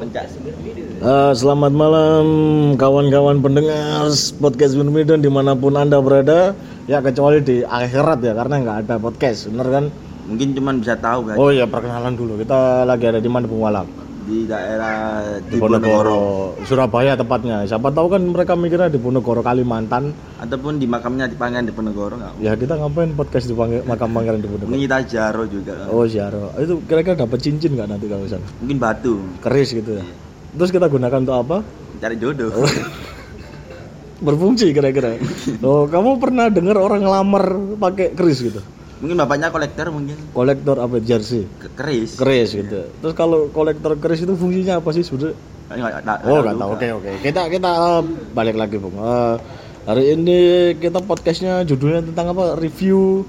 Eh, selamat malam kawan-kawan pendengar podcast Binmidon di mana pun anda berada. Ya kecuali di akhirat ya karena nggak ada podcast bener kan? Mungkin cuman bisa tahu kan oh ya perkenalan dulu. Kita lagi ada di mana Bung Walang di daerah di Ponegoro Surabaya tepatnya. Siapa tahu kan mereka mikirnya di Ponegoro Kalimantan. Ataupun di makamnya di Pangeran di Ponegoro ya kita ngapain podcast di Pang- makam pangeran di Ponegoro Mungkin kita jaro juga. kan. oh siaro itu kira-kira dapat cincin nggak nanti kalau misalnya? Mungkin batu. keris gitu ya? Terus kita gunakan untuk apa? Cari jodoh. berfungsi kira-kira. Oh kamu pernah dengar orang ngelamar pakai keris gitu mungkin bapaknya kolektor mungkin. Kolektor apa jersey? Ke- keris. keris gitu. Terus kalau kolektor keris itu fungsinya apa sih sebenarnya? Nggak- oh nggak tahu. Oke oke. Kita kita uh, balik lagi bung. Uh, hari ini kita podcastnya judulnya tentang apa? Review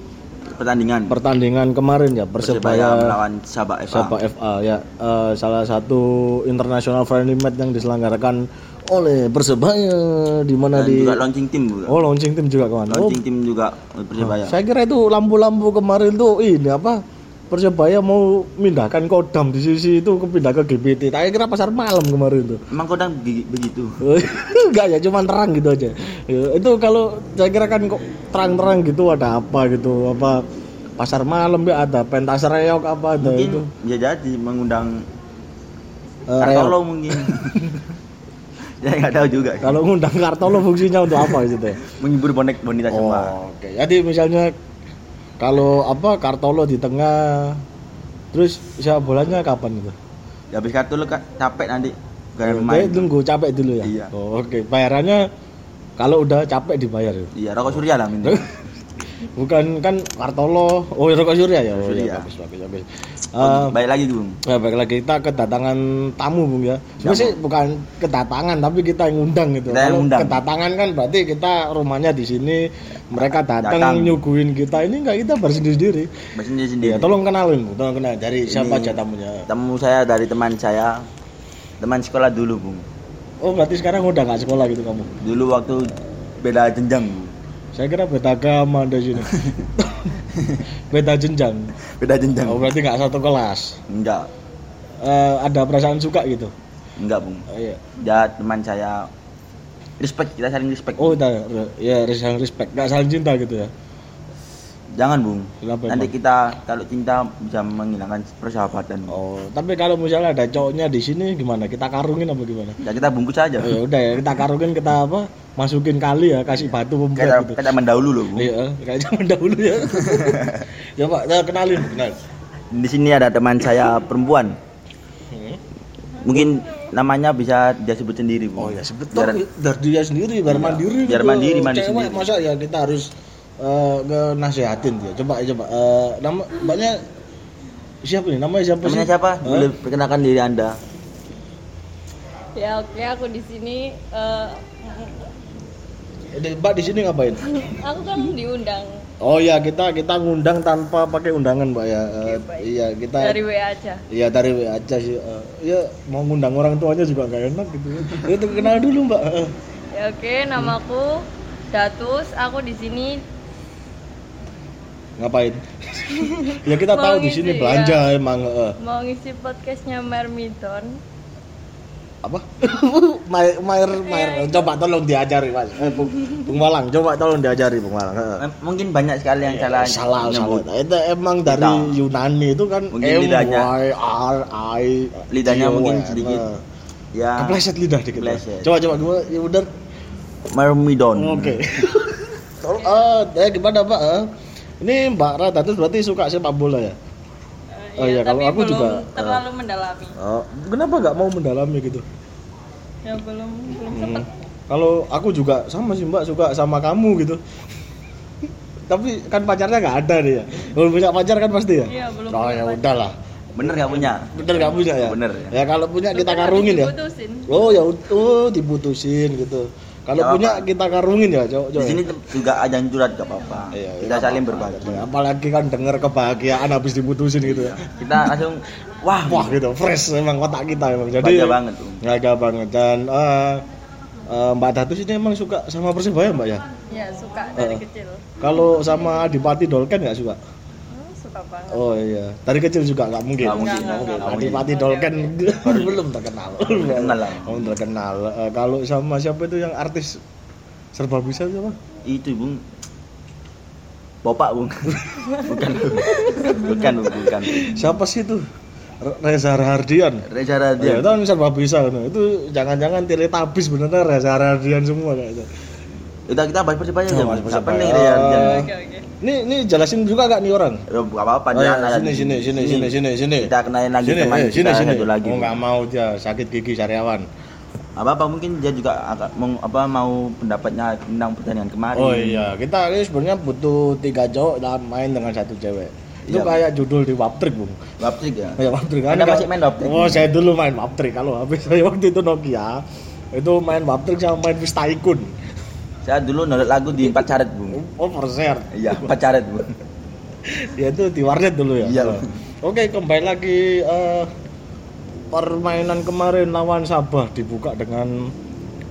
Pertandingan. pertandingan kemarin ya Persebaya persebaya melawan Sabah FA. Sabah FA ya. Uh, salah satu international friendly match yang diselenggarakan oleh persebaya di mana di juga launching tim juga. oh launching tim juga kawan oh Launching tim juga Persebaya. Saya kira itu lampu-lampu kemarin tuh ini apa Persebaya mau mindahkan kodam di sisi itu ke pindah ke GPT. Saya kira pasar malam kemarin tuh. Emang kodang be- begitu. Enggak ya, cuman terang gitu aja. Ya, itu kalau saya kira kan kok terang-terang gitu ada apa gitu, apa pasar malam ya ada pentas reok apa ada Mungkin itu. bisa jadi mengundang Eh, reok. Kartolo mungkin. ya nggak tahu juga. Kalau ngundang Kartolo fungsinya untuk apa gitu ya? Menghibur bonek bonita semua. Oh, oke. Jadi misalnya kalau apa Kartolo di tengah terus siapa bolanya kapan gitu? Ya habis Kak, capek nanti gak Oh, main. tunggu capek dulu ya. Iya. Oh, Oke, bayarannya kalau udah capek dibayar. ya? Iya, rokok surya lah minta. Bukan kan Kartolo, oh ya Rokok Surya ya. Oh, Surya. iya, bagus bagus bagus. Oh, Eh, baik lagi Bung. ya, baik lagi kita kedatangan tamu Bung ya. Sebenarnya sih bukan kedatangan tapi kita yang ngundang gitu. Kita yang Kalau ngundang. kedatangan kan berarti kita rumahnya di sini, mereka datang, Datang. nyuguhin kita. Ini enggak kita bersendiri-sendiri. Sendiri sendiri. Ya, tolong kenalin, Bu. Tolong kenal dari siapa Ini- aja tamunya. Temu saya dari teman saya, teman sekolah dulu Bung. Oh, berarti sekarang udah nggak sekolah gitu kamu. Dulu waktu beda jenjang, Bung. Saya kira beda agama Anda sini. beda jenjang. beda jenjang. Oh, berarti nggak satu kelas. Enggak, Eh, ada perasaan suka gitu. enggak Bung. Oh, iya. Dia teman saya respect, kita saling respect. Oh, udah, ya saling respect, nggak saling cinta gitu ya. Jangan Bung. Kenapa Nanti emang? kita kalau cinta bisa menghilangkan persahabatan. Oh, tapi kalau misalnya ada cowoknya di sini gimana? Kita karungin apa gimana? Ya kita bungkus aja. Oh, ya udah ya, kita karungin kita apa? Masukin kali ya, kasih batu pembuat Kayak gitu. kayak zaman dahulu loh Bung. Iya, kayak zaman dahulu ya. ya Pak, saya kenalin, kenal. Di sini ada teman saya perempuan. Mungkin namanya bisa dia sebut sendiri, Bu. Oh ya sebetulnya Biar- dari dia sendiri biar Iya, mandiri biar gitu. mandiri, mandi Cewek sendiri. masa ya kita harus eh nasihatin dia coba coba Eh, nama mbaknya siapa nih namanya siapa Namanya sih siapa? Hah? Boleh perkenalkan diri Anda. Ya oke aku di sini eh, Eh, mbak di sini ngapain aku kan diundang oh ya kita kita ngundang tanpa pakai undangan mbak ya Eh, baik. iya kita dari WA aja. Iya dari WA aja sih Eh, ya mau ngundang orang tuanya juga nggak enak gitu ya itu kenal dulu mbak Ya oke namaku Datus. Aku di sini ngapain ya kita Mau tahu di sini ya. belanja emang eh. mau ngisi podcastnya Mermidon. apa Mair Mair Mair coba tolong diajari mas eh, Bung, Bung Malang coba tolong diajari Bung Malang Eh, Eh, Mungkin banyak sekali yang salah salah nyebut. salah itu emang dari. Yunani itu kan Mungkin M lidahnya. Y R I Lidahnya mungkin sedikit. Eh, Ya, kepleset lidah dikit. Kepleset. coba coba gimana ya udah Mermidon. oke Tolong, eh, eh, gimana Pak? Eh, ini Mbak Rata tuh berarti suka sepak bola ya? Oh iya, kalau tapi aku belum juga, terlalu mendalami. Oh, kenapa nggak mau mendalami gitu? Ya belum belum Hmm. sempet. Kalau aku juga sama sih Mbak suka sama kamu gitu. Tapi kan pacarnya nggak ada nih ya. Kalau punya pacar kan pasti ya. Iya, belum Oh punya ya udahlah. Bener gak punya? Bener nggak punya ya? Bener, ya. Ya kalau punya kita karungin ya. diputusin. Oh ya oh diputusin gitu. Kalau Ya, punya apa? kita karungin ya, cowok. Di sini juga ada yang curhat gak apa-apa. Iya, kita iya, saling apa-apa. berbagi. Apalagi kan denger kebahagiaan habis diputusin gitu ya. Kita langsung wah, Wah gitu, fresh memang otak kita emang. Jadi bahagia banget tuh. Bahagia banget dan eh, eh, Mbak Datus ini emang suka sama Persibaya Mbak ya? Ya suka dari Eh. kecil. Kalau sama Adipati Dolken nggak suka? Oh, suka. banget. Oh iya, dari kecil juga nggak mungkin. Nggak mungkin, Nggak, mungkin, nggak Pati mungkin. Pati Dolken belum terkenal. Belum terkenal lah. Belum terkenal. Eh, kalau sama siapa itu yang artis serba bisa siapa? Itu bung. Bopak bung. bukan. bukan bung, bukan. Siapa sih itu? Re- Reza Rahardian. Reza Ya, Radian. itu kan serba bisa kan. Itu jangan-jangan teletabis bener Reza Rahardian semua kayaknya. Udah kita bahas persebaya aja. Oh, penting Reza Oke oke. Ini ini jelasin juga gak nih orang? Ya, nggak apa-apa. Oh, dia ya, sini, sini, sini, sini, sini, sini. Kita kenalin lagi Sini, teman eh, sini, kita sini. satu lagi. Oh, Bung. nggak mau dia sakit gigi sariawan. apa apa mungkin dia juga agak mau apa mau pendapatnya tentang pertandingan kemarin Oh iya, kita ini sebenarnya butuh tiga cowok dan main dengan satu cewek. Itu Iya, kayak judul di Waptrik, Bung. Waptrik ya Ya Waptrik Anda masih main Waptrik? Oh, saya dulu main Waptrik. Kalau habis saya waktu itu Nokia, itu main Waptrik sama main Vista Icon. Saya dulu download lagu di empat caret bung Oh, perser. iya empat caret bung Ya itu di warnet dulu ya. Iya. Oke, kembali lagi eh, permainan kemarin lawan Sabah dibuka dengan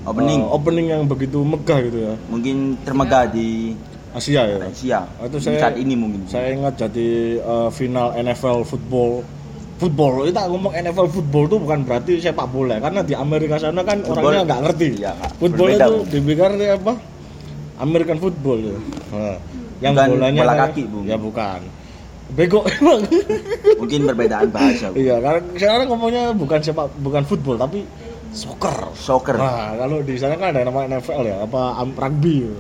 opening eh, opening yang begitu megah gitu ya. mungkin termegah di Asia ya. Asia Oh, itu saya- saat ini mungkin Saya ingat jadi eh, final NFL football football kita ngomong NFL football itu bukan berarti sepak bola karena di Amerika sana kan Football- orangnya nggak ngerti nggak. football Berbeda, itu dibikin dari apa American football ya. Nah, yang Bukan bolanya bola kaki, Bung. ya bukan bego emang mungkin perbedaan bahasa Bung. iya karena sekarang ngomongnya bukan sepak bukan football tapi soccer soccer nah kalau di sana kan ada nama NFL ya apa rugby ya.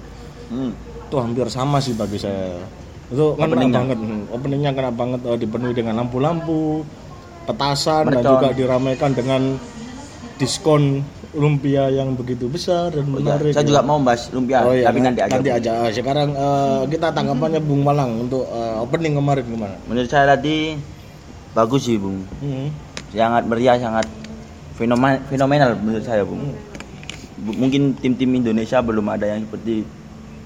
Hmm. itu hampir sama sih bagi saya itu kena Openingnya. banget hmm, openingnya kena banget eh, dipenuhi dengan lampu-lampu petasan dan Mercon. juga diramaikan dengan diskon lumpia yang begitu besar dan Oh, iya. menarik saya juga mau bahas lumpia Oh iya, tapi nanti aja nanti aja. Sekarang eh, kita tanggapannya Bung Malang untuk eh, opening kemarin gimana? menurut saya tadi bagus sih bung Hmm. sangat meriah sangat fenomenal menurut saya bung Bu- mungkin tim-tim Indonesia belum ada yang seperti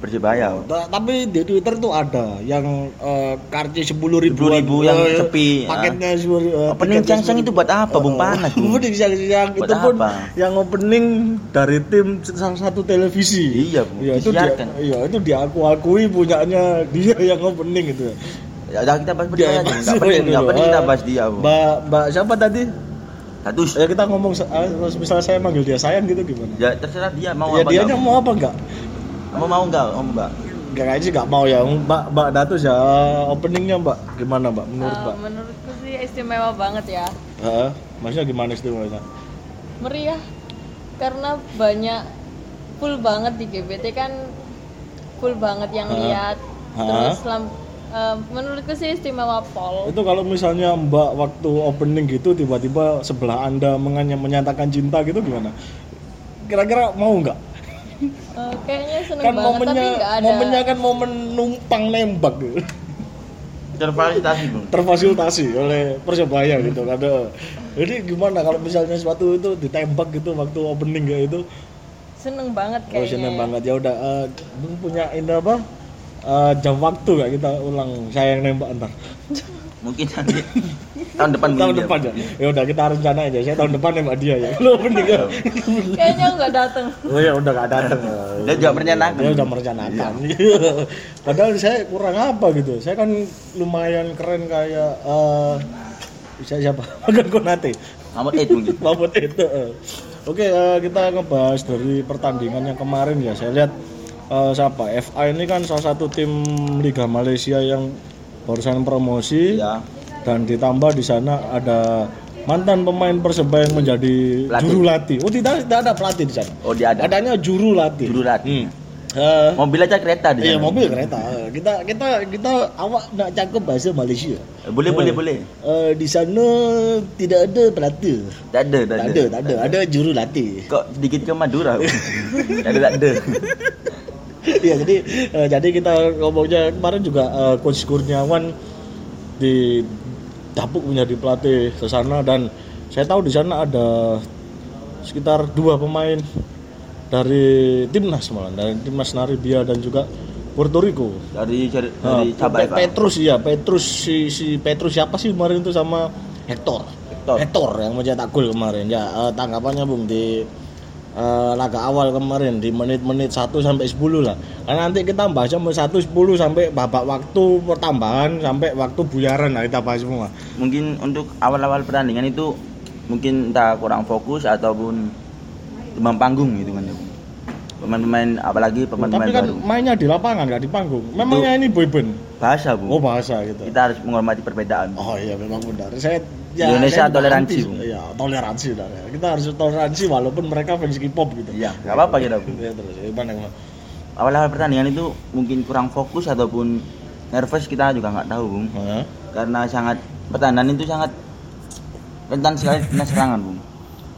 Persibaya Ta- Tapi di Twitter tuh ada yang eh, kartu sepuluh ribu, 10.000 yang sepi, paketnya sepuluh eh, opening siang-siang itu buat apa bung panas Opening siang-siang itu pun apa? yang opening dari tim salah satu televisi. Iya, Bu. Iya, itu dia, iya itu diaku-akui punyanya dia yang opening itu. ya udah kita bahas Dia Persibaya aja bahas nggak penting kita bahas dia bung Mbak Mbak siapa tadi? status Ya kita ngomong misalnya saya manggil dia sayang gitu gimana? ya terserah dia mau ya apa dianya nggak. mau apa enggak? Mau mau nggak mau nggak Enggak kayaknya sih enggak mau ya. Mbak Mbak Datus ya openingnya Mbak gimana Mbak menurut Eh, Mbak? menurutku sih istimewa banget ya. Heeh. Maksudnya gimana istimewanya? Meriah karena banyak full banget di GBT kan full banget yang Ha. lihat. Ha. Terus lam- eh, menurutku sih istimewa Pol. Itu kalau misalnya Mbak waktu opening gitu tiba-tiba sebelah Anda menyatakan cinta gitu gimana? Kira-kira mau nggak? Eh, kayaknya seneng Kan banget tapi momennya nggak ada. momennya kan momen numpang nembak gitu. terfasilitasi bung Terfasilitasi oleh Persebaya gitu kan. Ada. Jadi gimana kalau misalnya suatu itu ditembak gitu waktu opening kayak itu? seneng banget Oh, kayaknya. seneng ya. banget ya udah Bung punya ini apa? Eh, jam waktu gak kita ulang saya yang nembak ntar mungkin nanti tahun depan tahun depan ya. Ya udah kita rencana aja. Saya tahun depan nembak dia ya. Lo mending ya. Kayaknya nggak dateng. oh ya udah gak datang Dia juga merencanakan. dia udah merencanakan. Padahal saya kurang apa gitu. Saya kan lumayan keren kayak eh bisa siapa? Makan Konate Mahmud mungkin. Mahmud itu eh. oke eh, kita ngebahas dari pertandingan yang kemarin ya. Saya lihat eh, siapa? FA ini kan salah satu tim Liga Malaysia yang barusan promosi ya dan ditambah di sana ada mantan pemain persebaya yang menjadi Pelatih. juru latih. Oh tidak, tidak ada pelatih di sana. oh dia ada Adanya juru latih. juru latih Hmm. Eh, mobil aja kereta di iya sana. mobil kereta. Kita kita kita awak nak cakap bahasa Malaysia. Eh, boleh boleh boleh Eh, di sana tidak ada pelatih. tak ada tak Tak ada ada, tak ada. Ada juru latih. kok sedikit ke Madura tak ada tak ada Iya, jadi eh, jadi kita ngomongnya kemarin juga eh, coach Kurniawan di dapuk menjadi pelatih ke sana dan saya tahu di sana ada sekitar dua pemain dari timnas malah dari timnas Naribia dan juga Puerto Rico. dari dari Nah, Pe- Petrus iya, Petrus si, si Petrus siapa sih kemarin itu sama Hector. Hector. Hector yang mencetak gol kemarin. Ya, eh, tanggapannya Bung di eh, laga awal kemarin di menit-menit 1 sampai 10 lah. Karena nanti kita bahasnya menit 1 10 sampai babak waktu pertambahan sampai waktu buyaran lah kita bahas semua. mungkin untuk awal-awal pertandingan itu mungkin entah kurang fokus ataupun demam panggung gitu kan pemain-pemain apalagi pemain-pemain Tapi kan baru mainnya di lapangan nggak di panggung. Memangnya ini boyband? bahasa bu Oh bahasa gitu. kita harus menghormati perbedaan Oh iya memang benar. Saya Indonesia saya juga toleransi. Iya, toleransi benar ya. Kita harus toleransi walaupun mereka fans K-pop gitu. iya nggak apa-apa kita Ya, terus gimana gimana? awal-awal pertandingan itu mungkin kurang fokus ataupun nervous kita juga nggak tahu bung Hah? karena sangat pertahanan itu sangat rentan sekali kena serangan bung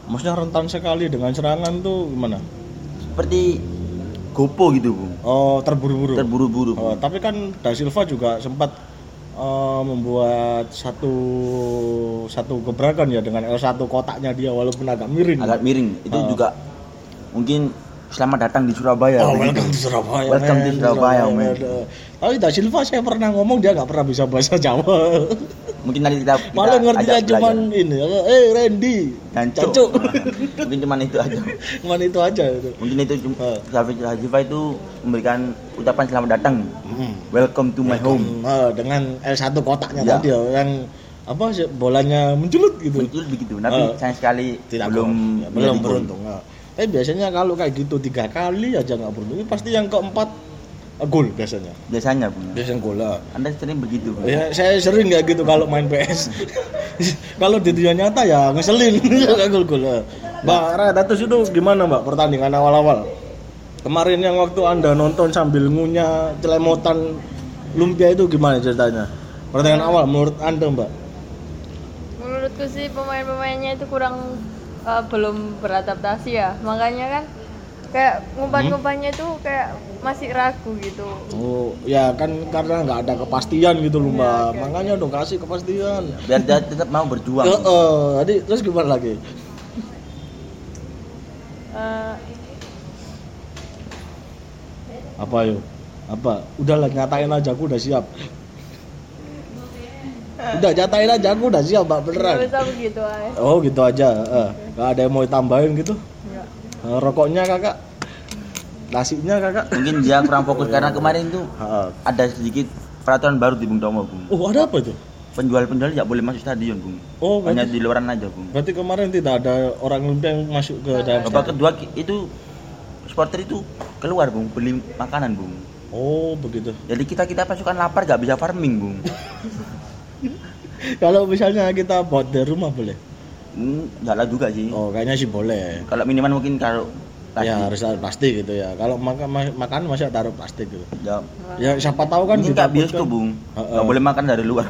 Maksudnya rentan sekali dengan serangan tuh gimana? seperti gopo gitu bung Oh terburu-buru. terburu-buru Oh, tapi kan Da Silva juga sempat eh, membuat satu satu gebrakan ya dengan L1 kotaknya dia walaupun agak miring. agak miring itu Oh. juga mungkin selamat datang di Surabaya Oh, welcome to Surabaya. Welcome to man. Surabaya, man. Tapi Da Silva saya pernah ngomong dia nggak pernah bisa bahasa Jawa. mungkin nanti kita, kita Malah ngertinya cuman belajar. ini, eh Randy, Jancuk. Jancuk. mungkin cuman itu aja cuman itu aja itu. mungkin itu cuma Oh. Salvi Hajifa itu memberikan ucapan selamat datang Hmm. welcome to my home Eh, dengan L1 kotaknya Ya. tadi ya, yang apa sih, bolanya menculut gitu. muncul begitu tapi Oh. sayang sekali Tidak belum. Ya, belum beruntung. Tapi biasanya kalau kayak gitu tiga kali aja nggak beruntung, pasti yang keempat eh, gol biasanya. biasanya bung Biasanya gol lah. anda sering begitu Bung. Ya, saya sering nggak gitu kalau main PS. kalau di dunia nyata ya ngeselin kayak gol-gol. lah. Mbak Radatus itu gimana Mbak pertandingan awal-awal? Kemarin yang waktu Anda nonton sambil ngunyah celemotan lumpia itu gimana ceritanya? Pertandingan awal menurut Anda Mbak? menurutku sih pemain-pemainnya itu kurang eh, belum beradaptasi ya makanya kan kayak ngumpan-ngumpannya itu kayak masih ragu gitu Oh, ya kan karena nggak ada kepastian gitu loh Mbak. Iya, oke. Makanya dong kasih kepastian. biar dia tetap mau berjuang Ya, eh, tadi terus gimana lagi? Eh, Apa yuk? Apa? Udahlah nyatain aja aku udah siap. Udah nyatain aja aku udah siap Mbak beneran. nggak aja Oh gitu aja. Eh, Gak ada yang mau tambahin gitu. Nggak. Eh, rokoknya kakak, nasinya kakak. mungkin dia kurang fokus karena kemarin itu Ah. ada sedikit peraturan baru di Bung Tomo Bung Oh ada apa itu? penjual-penjual tidak boleh masuk stadion Bung Oh hanya berarti, di luaran aja Bung berarti kemarin tidak ada orang lumpia yang masuk ke dalam. babak kedua itu supporter itu keluar Bung beli makanan Bung Oh begitu. jadi kita kita pasukan lapar gak bisa farming Bung Kalau misalnya kita buat dari rumah boleh? Hmm, nggak lah juga sih Oh kayaknya sih boleh. kalau minuman mungkin kalau Ya plastik. harus ada plastik gitu ya. Kalau makan makan masih taruh plastik gitu. ya, Ya siapa tahu kan nggak bioskop Bung nggak boleh makan dari luar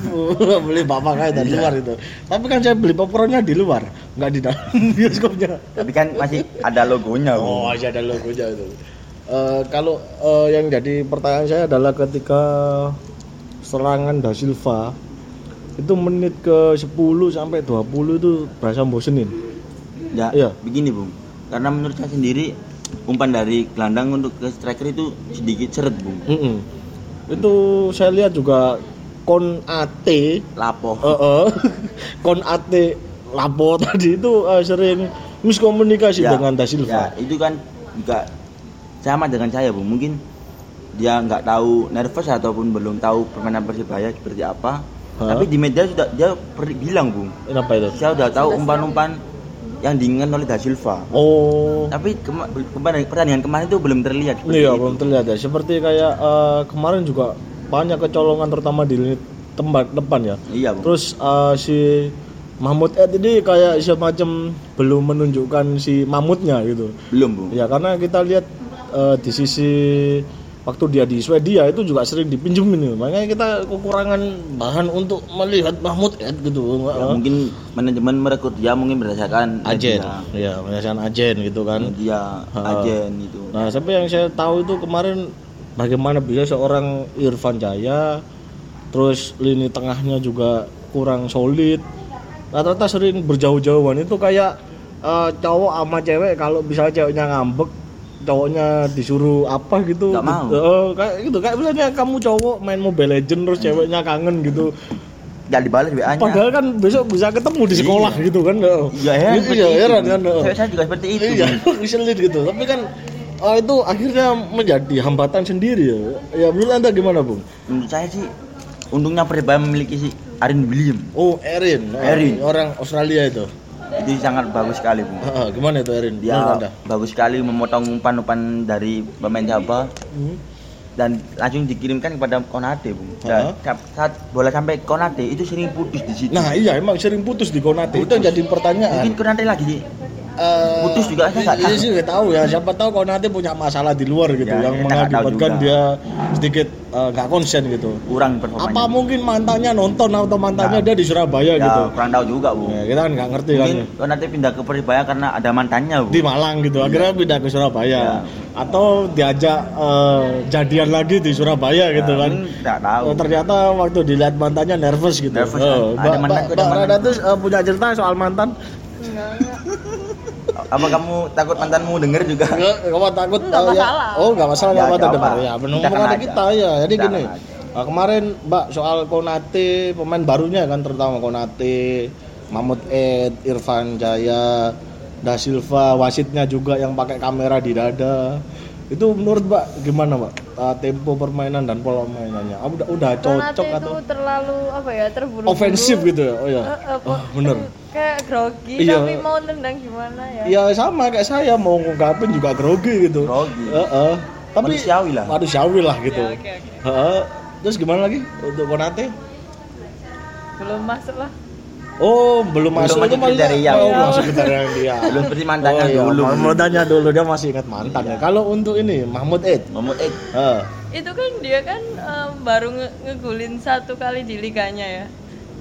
beli bapak kayak dari Iya. luar itu. Tapi kan saya beli popcornnya di luar, nggak di dalam bioskopnya. tapi kan masih ada logonya Bung Oh, masih ada logonya itu. Eh, kalau eh, yang jadi pertanyaan saya adalah ketika serangan Da Silva itu menit ke 10 sampai 20 itu berasa bosenin. ya Iya. begini Bung karena menurut saya sendiri umpan dari gelandang untuk ke striker itu sedikit seret Bung Mm-mm. Itu saya lihat juga kon AT lapo eh, eh, kon AT Lapo tadi itu eh, sering miskomunikasi Ya, dengan Da Silva. ya, itu kan juga sama dengan saya bu mungkin dia nggak tahu nervous ataupun belum tahu permainan persibaya seperti apa Hah? tapi di media sudah dia bilang bu Kenapa itu? saya udah tahu umpan-umpan yang diinginkan oleh Da Silva Oh, tapi kema- kemarin pertandingan kemarin itu belum terlihat iya itu. belum terlihat ya. Seperti kayak eh, kemarin juga banyak kecolongan terutama di lini tempat depan ya. iya bu Terus eh, si Mahmud Ed ini kayak semacam belum menunjukkan si mamutnya gitu. belum bu Ya karena kita lihat eh, di sisi waktu dia di Swedia itu juga sering dipinjemin gitu. Makanya kita kekurangan bahan untuk melihat Mahmud Ed gitu. Ya, mungkin manajemen merekrut dia mungkin berdasarkan ajen. media, Ya, menyelesaikan ajen gitu kan. Ha. ajen itu Nah, tapi yang saya tahu itu kemarin bagaimana bisa seorang Irfan Jaya terus lini tengahnya juga kurang solid. Rata-rata sering berjauh-jauhan itu kayak eh, cowok sama cewek kalau misalnya ceweknya ngambek cowoknya disuruh apa gitu Nggak mau. Eh, kayak gitu kayak misalnya kamu cowok main Mobile Legend terus ceweknya kangen gitu nggak dibalas WA-nya. Padahal kan besok bisa ketemu di sekolah Iya. gitu kan. heeh. Iya, heran Iya, seperti itu, heran Bung. kan. saya juga seperti itu. Iya, ngeselin gitu. Tapi kan oh, itu akhirnya menjadi hambatan sendiri ya. Ya menurut anda gimana bung? Menurut saya sih untungnya Persebaya memiliki si Arin William. Oh Erin, Erin. orang Australia itu. Itu sangat bagus sekali, Bung. Heeh, gimana itu Erin? Dia anda? bagus sekali memotong umpan-umpan dari pemain Jawa Hmm. dan langsung dikirimkan kepada Konate, Bung. Heeh. Dan saat- saat bola sampai Konate itu sering putus di situ. Nah iya emang sering putus di Konate itu yang jadi pertanyaan. Mungkin Konate lagi Eh, Putus juga saya nggak iya tahu. sih nggak tahu ya. Siapa tahu kalau nanti punya masalah di luar gitu Ya, yang mengakibatkan dia sedikit eh, nggak konsen gitu. kurang performanya. Apa mungkin mantannya nonton atau mantannya Nah. dia di Surabaya ya, gitu? kurang tahu juga, Bung. Ya, kita kan nggak ngerti kan. Mungkin Konate pindah ke Persebaya karena ada mantannya, Bung. Di Malang gitu. Akhirnya pindah ke Surabaya. Ya. Atau diajak eh, jadian lagi di Surabaya gitu Nah, kan. nggak tahu. Oh, ternyata waktu dilihat mantannya nervous gitu. Nervous, Oh, kan? Ada Mbak- mantan, Mbak- ada mantan. Rada tuh punya cerita soal mantan? Enggak, enggak. Apa kamu takut mantanmu denger juga? Enggak, kamu takut Enggak tahu ya? masalah. Oh, enggak masalah Ya, enggak apa nggak dengar apa. ya. Benar Kita omongan aja. kita ya. Jadi Kita gini. nah, kemarin Mbak soal Konate pemain barunya kan terutama Konate, Mahmud Ed, Irfan Jaya, Da Silva, wasitnya juga yang pakai kamera di dada. Itu menurut Mbak gimana, Mbak? Uh, tempo permainan dan pola mainannya. Ah, Udah udah cocok itu atau terlalu apa ya terburu-buru ofensif gitu ya? Oh ya. Eh, eh, Oh, bener. kayak grogi Iya. tapi mau nendang gimana ya Ya sama kayak saya mau ngungkapin juga grogi gitu. Grogi. Heeh. Tapi Manusiawi lah. Manusiawi lah gitu. Ya, oke oke Heeh. Terus gimana lagi untuk Konate? belum masuk lah Oh, belum masuk masuk itu maksudnya- kriteria. Oh, Iya. masuk kriteria dia. Belum seperti mantannya oh, iya. dulu. Mantannya dulu dia masih ingat mantan ya. Kalau untuk ini Mahmud Ed. Mahmud Ed Heeh. itu kan dia kan em, baru nge- ngegulin satu kali di liganya ya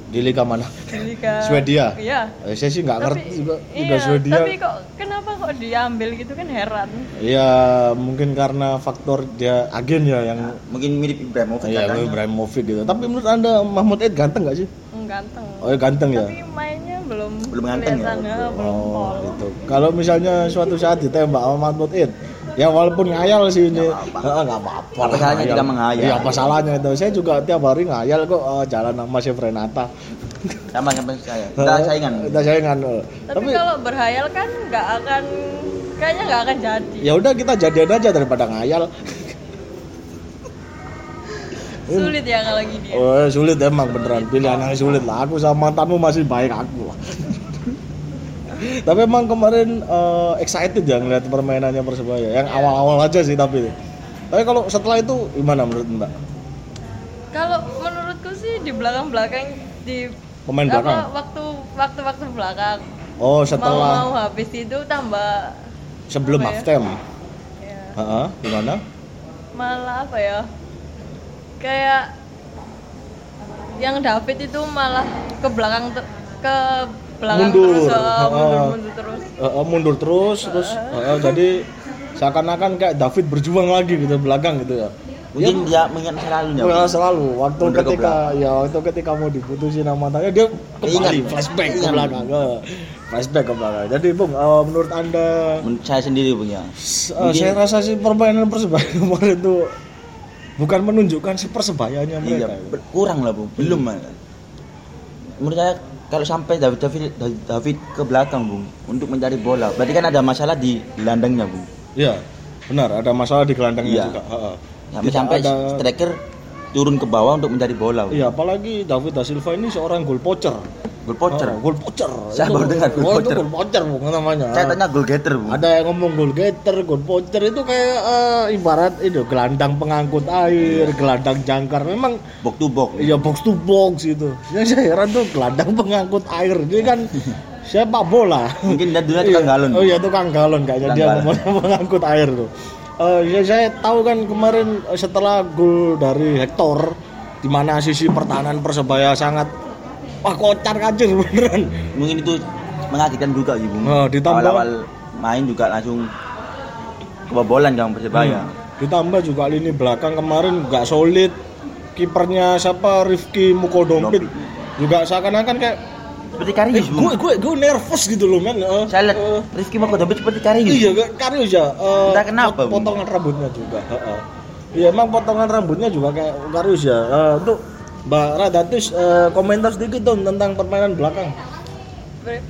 Di liga mana? di liga Swedia? iya Eh, saya sih nggak ngerti juga liga iya, Swedia. tapi kok kenapa kok diambil gitu kan heran Iya, mungkin karena faktor dia agen ya yang mungkin mirip Ibrahimovic Iya. Ibrahimovic gitu. Tapi menurut Anda Mahmud Ed ganteng nggak sih? Ganteng Oh, ya ganteng ya. tapi mainnya belum Belum ganteng ya? kelihatan, ya, belum Oh, pol. gitu. Kalau misalnya suatu saat ditembak sama Mahmud Id, ya walaupun ngayal sih ini, nggak apa-apa. Apa lah, salahnya ngayal. kita menghayal? Iya, apa salahnya itu? Saya juga tiap hari ngayal kok eh, jalan sama Chef Renata. sama sama saya kita saingan Kita saingan. eh. tapi, kalau berhayal kan nggak akan kayaknya nggak akan jadi ya udah kita jadian aja daripada ngayal. Sulit ya kalau gini ya. Oh, sulit emang beneran pilihan yang sulit lah. Aku sama mantanmu masih baik aku lah. tapi emang kemarin eh, excited ya ngeliat permainannya Persebaya. Yang Iya. awal-awal aja sih tapi. Tapi kalau setelah itu gimana menurut Mbak? Kalau menurutku sih di belakang-belakang di Pemain apa, belakang. waktu waktu waktu belakang Oh, mau setelah mau habis itu tambah sebelum apa ya? halftime. ya, Heeh, gimana? malah apa ya kayak yang David itu malah ke belakang ke belakang Mundur. terus Oh. mundur mundur terus Heeh, mundur terus terus heeh, jadi seakan-akan kayak David berjuang lagi gitu belakang gitu ya. mungkin dia mengingat masa lalunya Ya, selalu waktu Mundur ke ketika ya waktu ketika mau diputusin sama tanya dia kembali Ingat. flashback ke Ingat. belakang. Eh, flashback ke belakang. Jadi Bung, eh, menurut Anda menurut saya sendiri punya eh, Mungkin- saya rasa sih permainan Persebaya kemarin itu bukan menunjukkan si Persebayanya iya mereka. ya. ber- kurang lah bu belum malah. menurut saya kalau sampai David David David ke belakang bung untuk mencari bola berarti kan ada masalah di gelandangnya bung Iya, benar ada masalah di gelandangnya Iya. juga. Heeh. sampai sampai ada- striker turun ke bawah untuk mencari bola. Iya, apalagi David da Silva ini seorang gol poacher. gol poacher Oh, gol poacher. Saya Itu- baru dengar gol oh, itu poacher. gol poacher bukan namanya. saya tanya gol getter bung Ada yang ngomong gol getter, gol poacher itu kayak eh, ibarat itu gelandang pengangkut air, gelandang jangkar. Memang box to box iya box to box itu. Yang saya heran tuh gelandang pengangkut air. Dia kan sepak bola. mungkin dia dulu tukang Iya. galon Oh iya tukang galon kayaknya Tukang dia galon. mengangkut air tuh. Eh, ya, saya tahu kan kemarin eh, setelah gol dari Hector di mana sisi pertahanan Persebaya sangat wah kocar kacir beneran. mungkin itu mengagetkan juga sih bung Oh, ditambah- awal-awal main juga langsung kebobolan yang persebaya Hmm. Ditambah juga lini belakang kemarin nggak solid. Kipernya siapa Rifki Mukodompit juga seakan-akan kayak seperti eh, Karius gue bung gue gue nervous gitu loh men. Eh, saya lihat eh, Rifki Mokodompit seperti Karius Iya, Karius ya. eh, Entah kenapa, Bung. Potongan rambutnya juga. heeh. Iya, emang potongan rambutnya juga kayak Karius ya. Eh, untuk Mbak Radatus eh, komentar sedikit dong tentang permainan belakang. Ber- eh,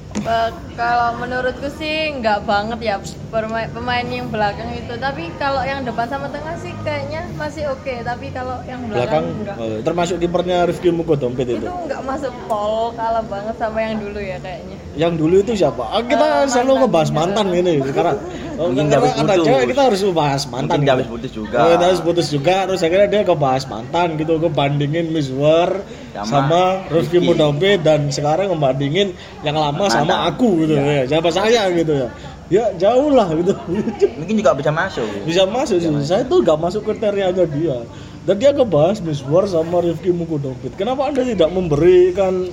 kalau menurutku sih nggak banget ya perma- pemain yang belakang itu tapi kalau yang depan sama tengah sih kayaknya masih oke tapi kalau yang Belakang belakang, enggak eh, termasuk kipernya Rifki Muko dompet itu itu. nggak masuk pol kalah banget sama yang dulu ya kayaknya Yang dulu itu siapa? Ah, kita Eh, selalu mantan. ngebahas mantan ini karena Mungkin karena ada putus. cewek kita harus membahas mantan. Mungkin gitu. habis putus juga. Oh, dia habis putus juga terus akhirnya dia ngebahas mantan gitu, ngebandingin Miss War Sama sama, Rifki. Mudobe dan sekarang ngebandingin yang lama sama Mantan. aku gitu ya. Siapa saya gitu ya. Ya jauh lah gitu. Mungkin juga bisa masuk. bisa masuk sih. Saya tuh gak masuk kriterianya dia. Dan dia ngebahas Miss War sama Rifki Mukodompit. Kenapa Anda tidak memberikan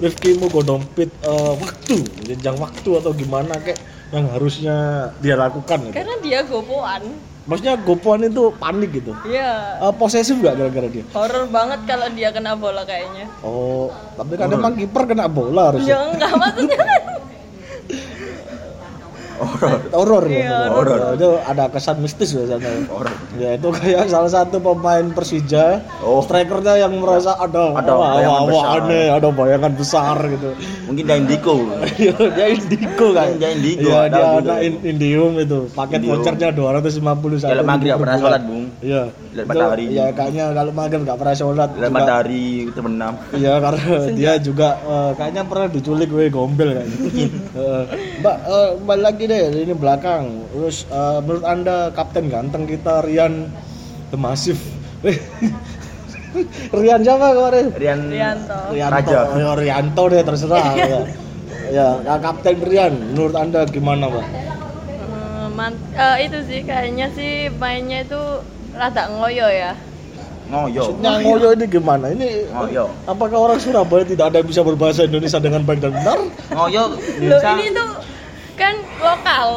Rifki Mukodompit eh, waktu, jenjang waktu atau gimana kayak yang harusnya dia lakukan gitu. karena dia gopoan Maksudnya Gopuan itu panik gitu. ya Eh, posesif gak gara-gara dia? horor banget kalau dia kena bola kayaknya Oh, tapi kan emang kiper kena bola ya harusnya. enggak maksudnya Horor. Horor ya. Horor. Ya, Itu ada kesan mistis biasanya. Horor. Ya itu kayak salah satu pemain Persija, Oh. strikernya yang merasa ada Ada wah, bayangan wah, wah, besar. aneh, ada bayangan besar gitu. Mungkin dia Indigo. Iya, dia indigo kan. Dia indigo, ada dia anak in- indium itu. Paket Indium. vouchernya 250 Kalau maghrib nggak pernah sholat, Bung. Iya. Lihat matahari. Iya, kayaknya kalau maghrib nggak pernah sholat. Lihat matahari terbenam. Iya karena dia juga eh, kayaknya pernah diculik gue gombel kayaknya. Eh, Mbak, eh, balik lagi deh ini belakang. Terus eh, menurut anda kapten ganteng kita Rian The Massive. Rian siapa kemarin? Rian Rianto Rianto. Raja. Ya, Rianto deh terserah. ya. ya, ya, kapten Rian. Menurut anda gimana, Mbak? Eh, man- eh, itu sih kayaknya sih mainnya itu rada ngoyo ya ngoyo. Maksudnya ngoyo ini gimana? Ini Ngoyo. apakah orang Surabaya tidak ada yang bisa berbahasa Indonesia dengan baik dan benar? Ngoyo Loh ini tuh kan lokal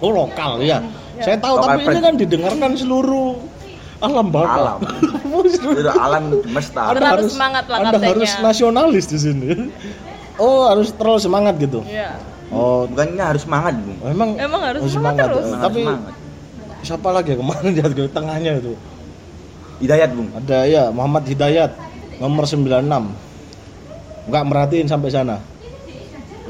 Oh lokal ya. Saya tahu Lokal tapi ini friend. kan didengarkan seluruh alam baka. Alam. Itu alam semesta. Anda harus semangat lah Anda harus nasionalis di sini. Oh harus terlalu semangat gitu. Iya Oh Bukannya harus semangat, Bung. emang Emang harus semangat terus. ya. Emang Tapi harus semangat. siapa lagi ya kemarin di di tengahnya itu? Hidayat, Bung. Ada ya Muhammad Hidayat nomor 96. Enggak merhatiin sampai sana.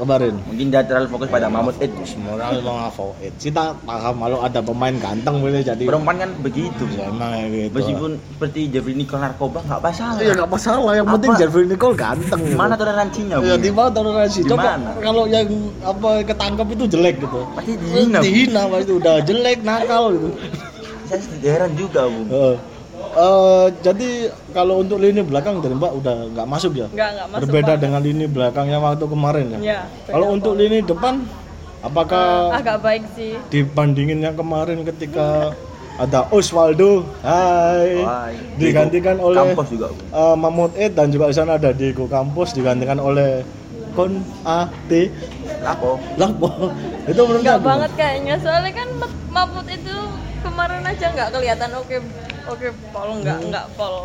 Kemarin. Mungkin dia terlalu fokus pada Mahmud Ed. Semua orang memang favorit. Kita paham kalau ada pemain ganteng boleh jadi. Perempuan kan begitu. Ya, emang gitu. Meskipun seperti Jeffrey Nicole narkoba nggak masalah. Iya nggak masalah, yang penting Apa? Jeffrey Nicole ganteng. Mana toleransinya, Ya Bung? di mana toleransi? Coba kalau yang apa ketangkep itu jelek gitu. Pasti dihina. Dihina pasti udah jelek nakal gitu. Saya heran juga, Bung. Heeh. Eh, jadi kalau untuk lini belakang dari Mbak udah nggak masuk ya? Enggak, enggak masuk. Berbeda Pak. dengan lini belakangnya waktu kemarin ya. Iya. Kalau untuk lini depan apakah agak baik sih. dibandingin yang kemarin ketika ada Osvaldo, hai, Wah, digantikan Diego oleh Campos juga, eh, Mahmud Ed dan juga di sana ada Diego Campos digantikan oleh Kon A T Lapo. Lapo. Itu menurut Enggak aku. banget kayaknya soalnya kan Ma- Mahfud itu kemarin aja nggak kelihatan oke oke pol nggak Hmm. nggak pol.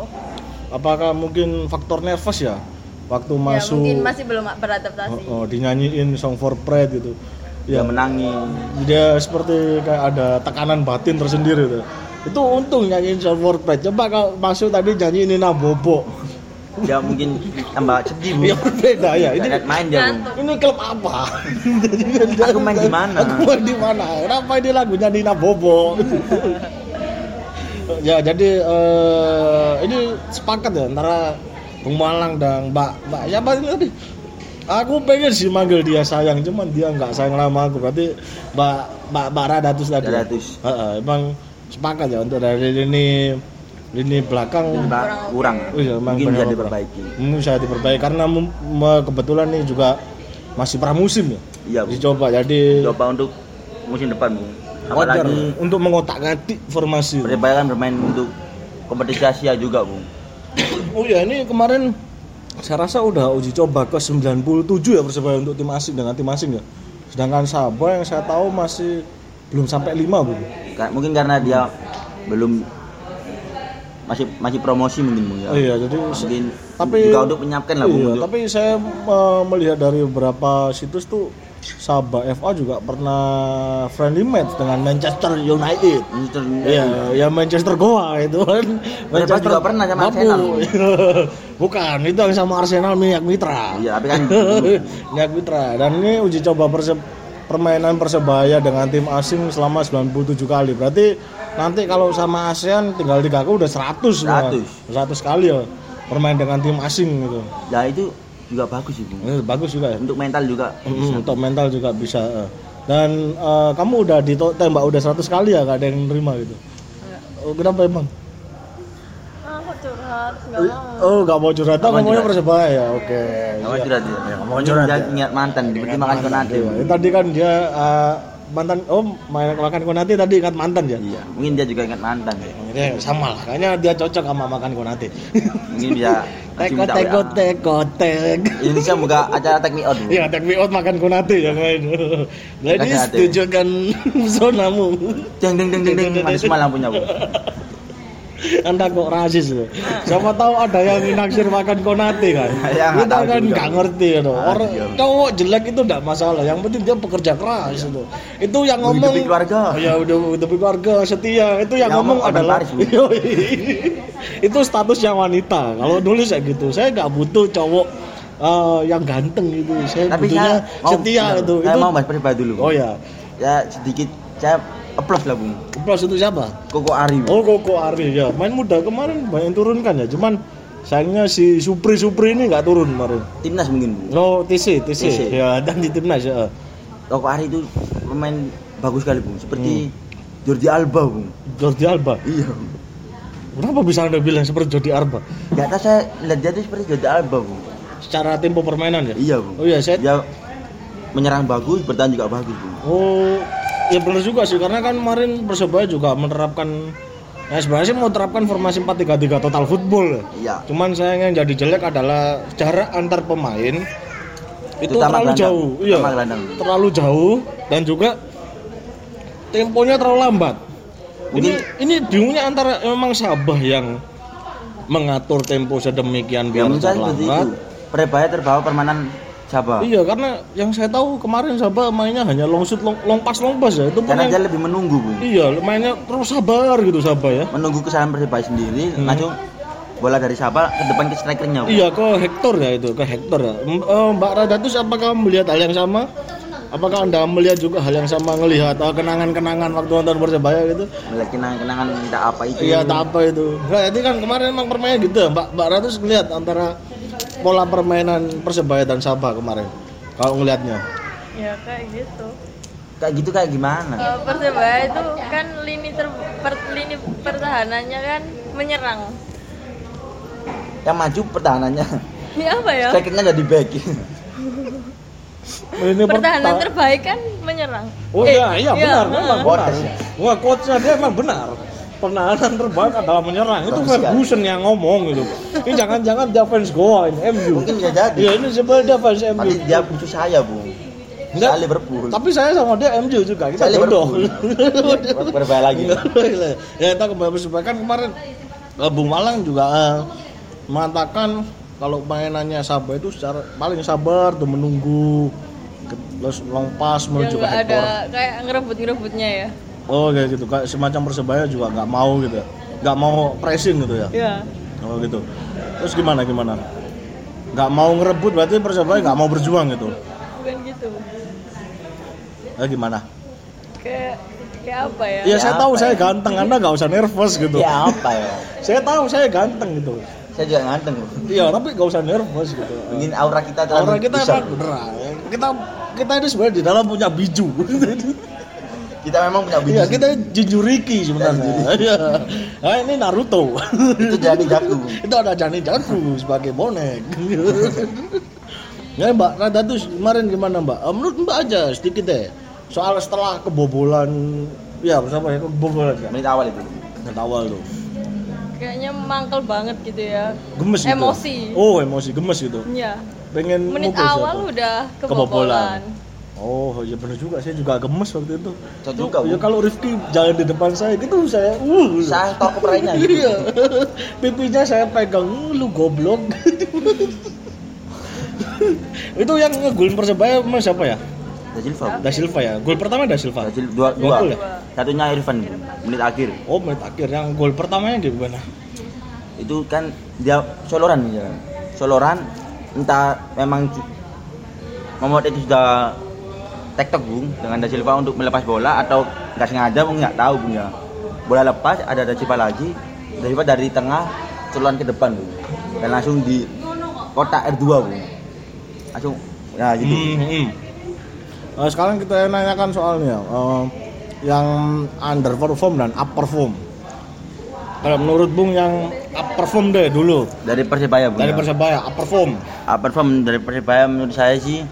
Apakah mungkin faktor nervous ya waktu Ya masuk mungkin masih belum beradaptasi. oh, oh, dinyanyiin Song for Pride gitu. Dia Ya, menangis. dia seperti kayak ada tekanan batin tersendiri tuh. Itu untung nyanyiin Song for Pride. Coba kalau masuk tadi nyanyiin Nina Bobo. Dia mungkin tambah sedih. Ya berbeda ya. Ini main dia, ini klub apa? Aku main di mana? Aku main di mana? Kenapa ini lagunya Nina Bobo? Ya jadi eh, ini sepakat ya antara Bung Malang dan Mbak Mbak siapa ini tadi? Aku pengen sih manggil dia sayang, cuman dia nggak sayang lama aku. Berarti Mbak Mbak Mbak Radatus tadi. ya? Radatus. Heeh, emang sepakat ya untuk dari lini lini belakang Mbak, kurang. Oh iya, emang Mungkin bisa diperbaiki. Hmm, bisa diperbaiki karena kebetulan nih juga masih pramusim ya. Iya. Dicoba jadi Coba untuk musim depan, Bung. Wajar Apalagi untuk mengotak-atik formasi. Persebaya kan bermain untuk kompetisi Asia juga, Bung. Oh ya ini kemarin saya rasa udah uji coba ke 97 ya Persebaya untuk tim asing dengan tim asing ya. Sedangkan Sabah yang saya tahu masih belum sampai 5 Bu. Ka- Mungkin karena dia belum masih masih promosi mungkin, Bung ya. Oh iya, jadi Mungkin tapi- juga untuk menyiapkan lah, Bung. Iya, tapi saya eh, melihat dari beberapa situs tuh Sabah FA juga pernah friendly match dengan Manchester United. Manchester Iya, ya Manchester Goa itu kan. Persebaya juga pernah sama Bapu. Arsenal. Bukan, itu yang sama Arsenal minyak mitra. Iya, tapi kan minyak mitra. Dan ini uji coba perse- permainan Persebaya dengan tim asing selama 97 kali. Berarti nanti kalau sama ASEAN tinggal tiga aku udah 100 semua. 100. 100 kali ya bermain dengan tim asing gitu. ya itu juga bagus sih, Bung. Ini bagus juga ya. Untuk mental juga Mm, untuk mental juga bisa. eh. Dan eh, kamu udah ditembak udah 100 kali ya gak ada yang nerima gitu. Oh, kenapa emang? Ah, kok curhat? Enggak mau. Oh, gak mau curhat, mau ngomongnya persebaya ya. Oke. Kamu Iya. curhat ya. mau curhat dia ya. ingat mantan, seperti makan. Iya. Ini Tadi kan dia eh, mantan oh main makan konate tadi ingat mantan ya. Iya, mungkin dia juga ingat mantan. Ini sama lah, kayaknya dia cocok sama makan konate. Mungkin bisa Teko minta teko teko tek. Indonesia buka acara take me out. Iya, take me out makan konate yang lain. Ladies, tunjukkan zonamu. Deng deng deng deng deng mati semua lampunya, Bu. Anda kok rasis loh. Siapa tahu ada yang naksir makan konate kan. Ya, Kita kan nggak ngerti ya Ah, Orang iya. cowok jelek itu enggak masalah. Yang penting dia pekerja keras itu. Itu yang ngomong Menghidupi keluarga. Ya udah hidupi keluarga setia. Itu yang, Yang ngomong ngomong adalah itu statusnya wanita. Kalau nulis kayak gitu, saya nggak butuh cowok eh, yang ganteng gitu. Saya Tapi butuhnya saya mau, setia itu. Saya itu mau bahas Persebaya dulu. Oh ya. Ya sedikit saya applause lah, Bung. Plus itu siapa? Koko Ari. Oh Koko Ari ya main muda kemarin banyak turunkan ya cuman sayangnya si Supri Supri ini nggak turun kemarin Timnas mungkin, Bu. oh TC TC, TC. ya dan di timnas ya Koko Ari itu pemain bagus sekali, Bung. Hmm. Seperti Jordi Alba, Bung. Jordi Alba Iya. kenapa bisa anda bilang seperti Jordi Alba Gak tahu saya lihat dia seperti Jordi Alba, Bung. secara tempo permainan ya Iya, Bung. oh iya saya Dia menyerang bagus, bertahan juga bagus, Bung. oh ya benar juga sih karena kan kemarin persebaya juga menerapkan ya sebenarnya sih mau terapkan formasi 4-3-3 total football ya. Iya. Cuman sayangnya yang jadi jelek adalah jarak antar pemain itu Terutama terlalu gelandang. jauh. Iya. Gelandang. Terlalu jauh dan juga temponya terlalu lambat. Mungkin- ini ini bingungnya antara memang Sabah yang mengatur tempo sedemikian Ya biar saya itu. lambat. Persebaya terbawa permainan Sabah. Iya, karena yang saya tahu kemarin Sabah mainnya hanya long shoot, long, long pass, long pass ya. Itu pun Karena yang- dia lebih menunggu, Bung. Iya, mainnya terus sabar gitu Sabah ya. Menunggu kesalahan Persebaya sendiri, Hmm. langsung bola dari Sabah ke depan ke strikernya. Bung. Iya ke Hector ya itu ke Hector ya. Eh, Mbak Radatus apakah melihat hal yang sama? Apakah anda melihat juga hal yang sama ngelihat eh, kenangan-kenangan waktu nonton persebaya gitu? Melihat kenangan-kenangan tidak apa itu. Iya tak apa itu. Nah itu kan kemarin emang permainan gitu Mbak Mbak Ratus ngelihat antara pola permainan persebaya dan Sabah kemarin. Kalau ngelihatnya. Ya kayak gitu. Kayak gitu kayak gimana? Eh, Persebaya itu kan lini ter per- lini pertahanannya kan menyerang. Yang maju pertahanannya. Ya apa ya? Strikernya jadi back. Ini Pertahanan perta- terbaik kan menyerang. Oh Eh, iya, iya benar, memang benar. Ya? Wah, quotesnya dia emang benar. Pertahanan terbaik adalah menyerang. Itu. Ferguson yang ngomong gitu. Ini jangan-jangan dia fans Goa ini MU. Mungkin bisa jadi. Iya, ini sebenarnya dia fans MU. Tapi dia musuh saya, Bung. Enggak. Saya Liverpool. Tapi saya sama dia MU juga. Kita Saya jodoh. Liverpool. Berbahaya lagi. ya kita kembali kan kemarin Bung Malang juga eh, mengatakan kalau mainannya Sabah itu secara paling sabar tuh menunggu ke- terus long pass Ya menuju ke nggak Hector. ada kayak ngerebut-ngerebutnya ya. Oh kayak gitu, kayak semacam persebaya juga nggak mau gitu ya, nggak mau pressing gitu ya. Iya. Oh gitu. Terus gimana gimana? Nggak mau ngerebut berarti persebaya nggak mau berjuang gitu. Bukan gitu. Eh gimana? Kayak kayak apa ya? Iya Ya, saya tahu apa saya ya? ganteng, anda nggak usah nervous gitu. Ya apa ya? Saya tahu saya ganteng gitu. Saya juga nganteng. Iya tapi nggak usah nervous gitu. Mungkin aura kita terlalu Orang kita besar. emang beneran. Kita kita ini sebenarnya di dalam punya biju. Kita memang punya biji. Iya kita Jinjuriki sebenarnya. Iya. Nah ini Naruto. Itu jadi jago. Bung. itu ada Jani Jaku sebagai bonek. ya Mbak Rada tuh kemarin gimana Mbak? Eh, Menurut Mbak aja sedikit deh. Soal setelah kebobolan, ya bersama ya kebobolan ya. Menit awal itu. Menit awal tuh. Kayaknya mangkel banget gitu ya. Gemes gitu. Emosi. Oh emosi gemes gitu. Iya. Pengen Menit mukul siapa? awal udah Kebobolan. kebobolan. Oh iya benar juga saya juga gemes waktu itu. Saya Tuh, juga, ya kalau Rifki jalan di depan saya gitu saya uh. Saya tokep lainnya gitu. Iya. Pipinya saya pegang, "Uh, lu goblok. itu yang ngegulin Persebaya emang siapa ya? Da Silva. Da Silva ya. Gol pertama Da Silva. Da Silva dua, Dua dua. gol ya? Satunya Irfan menit akhir. Oh, menit akhir yang gol pertamanya gimana? Itu kan dia soloran ya. Soloran entah memang Momot itu sudah tektok Bung dengan Da Silva untuk melepas bola atau nggak sengaja Bung nggak tahu Bung ya. Bola lepas ada Da Silva lagi. Da Silva dari tengah soloran ke depan Bung. Dan langsung di kotak R2 Bung. Langsung ya gitu. Hmm, hmm. Eh, sekarang kita nanyakan soalnya eh, yang underperform dan upperform. Kalau menurut Bung yang upperform deh dulu Dari Persebaya Bung. dari ya. Persebaya upperform. Perform dari Persebaya menurut saya sih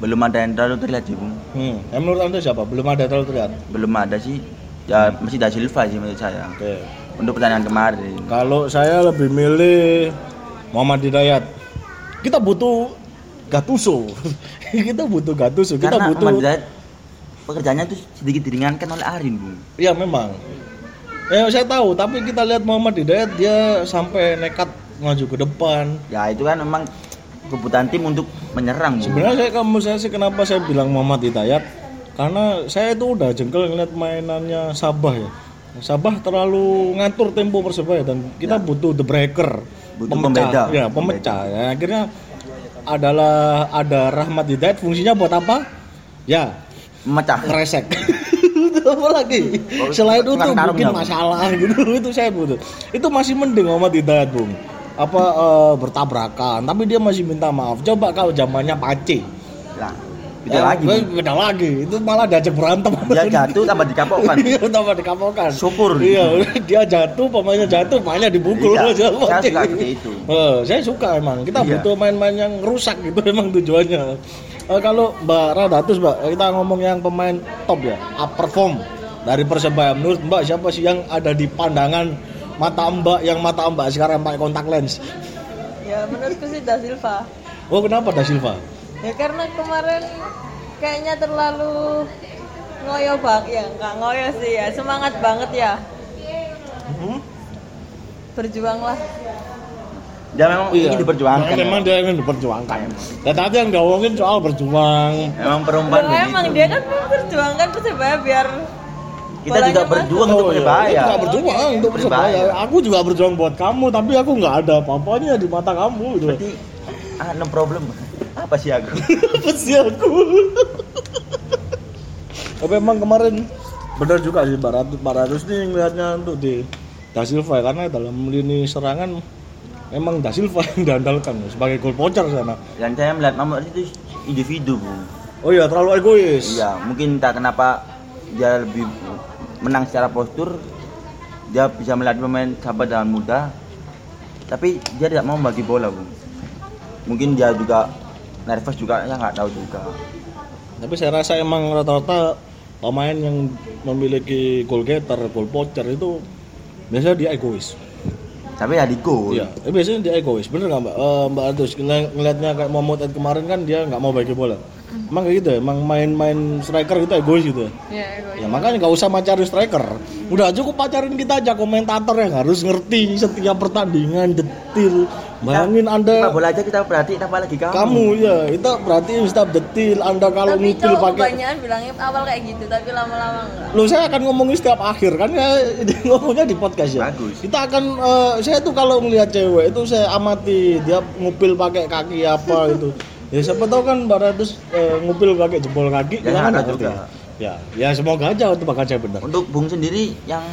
belum ada yang terlalu terlihat sih Bung. Hmm. Yang menurut anda siapa? Belum ada terlalu terlihat. Belum ada sih. Ya masih Da Silva sih menurut saya. Oke. Untuk pertandingan kemarin. Kalau saya lebih milih Muhammad Hidayat. Kita butuh Gattuso. Kita butuh Gattuso. Kita Karena butuh Ahmad Zahid pekerjaannya tuh sedikit diringankan oleh Arin Bung. Iya memang. Ya saya tahu, tapi kita lihat Muhammad Hidayat dia sampai nekat maju ke depan. Ya itu kan memang kebutuhan tim untuk menyerang Bung. Sebenarnya saya kamu saya sih kenapa saya bilang Muhammad Hidayat karena saya itu udah jengkel ngeliat mainannya Sabah ya. Sabah terlalu ngatur tempo Persebaya dan kita butuh the breaker, Butuh pembeda. Ya, pemecah. Ya, akhirnya adalah ada Rahmat Hidayat fungsinya buat apa? Ya, memecah. Itu apa lagi? Oh, Selain itu bikin ya, masalah gitu, itu saya butuh. Itu masih mending Muhammad Hidayat, Bung. Apa eh, bertabrakan, tapi dia masih minta maaf. Coba kalau zamannya Pace. Lah, beda Ya, lagi. Beda lagi. Itu malah diajak berantem. Dia jatuh tambah dikapokkan. Iya, tambah dikapokan. Syukur. Iya, dia jatuh, pemainnya jatuh, pemainnya dibukul Iya, saya suka itu. Eh, saya suka emang. Kita Iya. butuh main-main yang rusak gitu emang tujuannya. Eh, kalau Mbak Radatus, Mbak, kita ngomong yang pemain top ya, up perform dari Persebaya. Menurut Mbak siapa sih yang ada di pandangan mata Mbak yang mata Mbak sekarang pakai kontak lens? Ya menurutku sih Da Silva. Oh, kenapa Da Silva? Ya karena kemarin kayaknya terlalu ngoyo bang, ya nggak ngoyo sih ya, semangat banget ya. Hmm? Berjuanglah. Dia memang ingin diperjuangkan. ya. Memang dia ingin diperjuangkan. Dan tadi yang ngomongin soal berjuang. Memang perempuan Loh, emang dia kan memperjuangkan persebaya biar Kita bolanya juga berjuang Oh, untuk iya. Persebaya. Kita juga berjuang untuk Persebaya. Aku juga berjuang buat kamu, tapi aku nggak ada apa-apanya di mata kamu gitu. Berarti ah, no problem. Apa sih aku? Apa sih aku? Tapi emang kemarin benar juga sih Mbak Ratu, Mbak Ratus nih ngeliatnya untuk di Da Silva ya, karena dalam lini serangan emang Da Silva yang diandalkan sebagai gol pocher sana. Dan saya melihat Mahmud itu individu, Bung. Oh iya terlalu egois. Iya, mungkin entah kenapa dia lebih menang secara postur. Dia bisa melihat pemain sahabat dengan mudah. Tapi dia tidak mau bagi bola, Bung. Mungkin dia juga nervous juga, ya nggak tahu juga. Tapi saya rasa emang rata-rata pemain yang memiliki goal getter, goal pocher itu biasanya dia egois. Tapi ya di gol. Iya, eh, biasanya dia egois. Bener nggak Mbak? Eh, Mbak ngel- ngelihatnya kayak Muhammad Ed kemarin kan dia nggak mau bagi bola. Emang kayak gitu ya? Emang main-main striker itu egois gitu ya? Ya, egois. Ya makanya nggak usah pacarin striker. Udah cukup pacarin kita aja komentator yang harus ngerti setiap pertandingan detil. Bayangin Kita Anda bola aja kita perhatiin apalagi kamu. kamu ya, kita berarti setiap detil Anda kalau tapi ngupil cowok pakai kebanyakan bilangnya awal kayak gitu, tapi lama-lama enggak. Loh saya akan ngomongin setiap akhir kan ya ngomongnya di podcast ya. Bagus. Kita akan eh, saya tuh kalau melihat cewek itu saya amati dia ngupil pakai kaki apa itu. Ya siapa tahu kan Mbak Ratus eh, ngupil pakai jempol kaki Ya, kan ada juga. Ya, ya semoga aja untuk bakal saya benar. Untuk Bung sendiri yang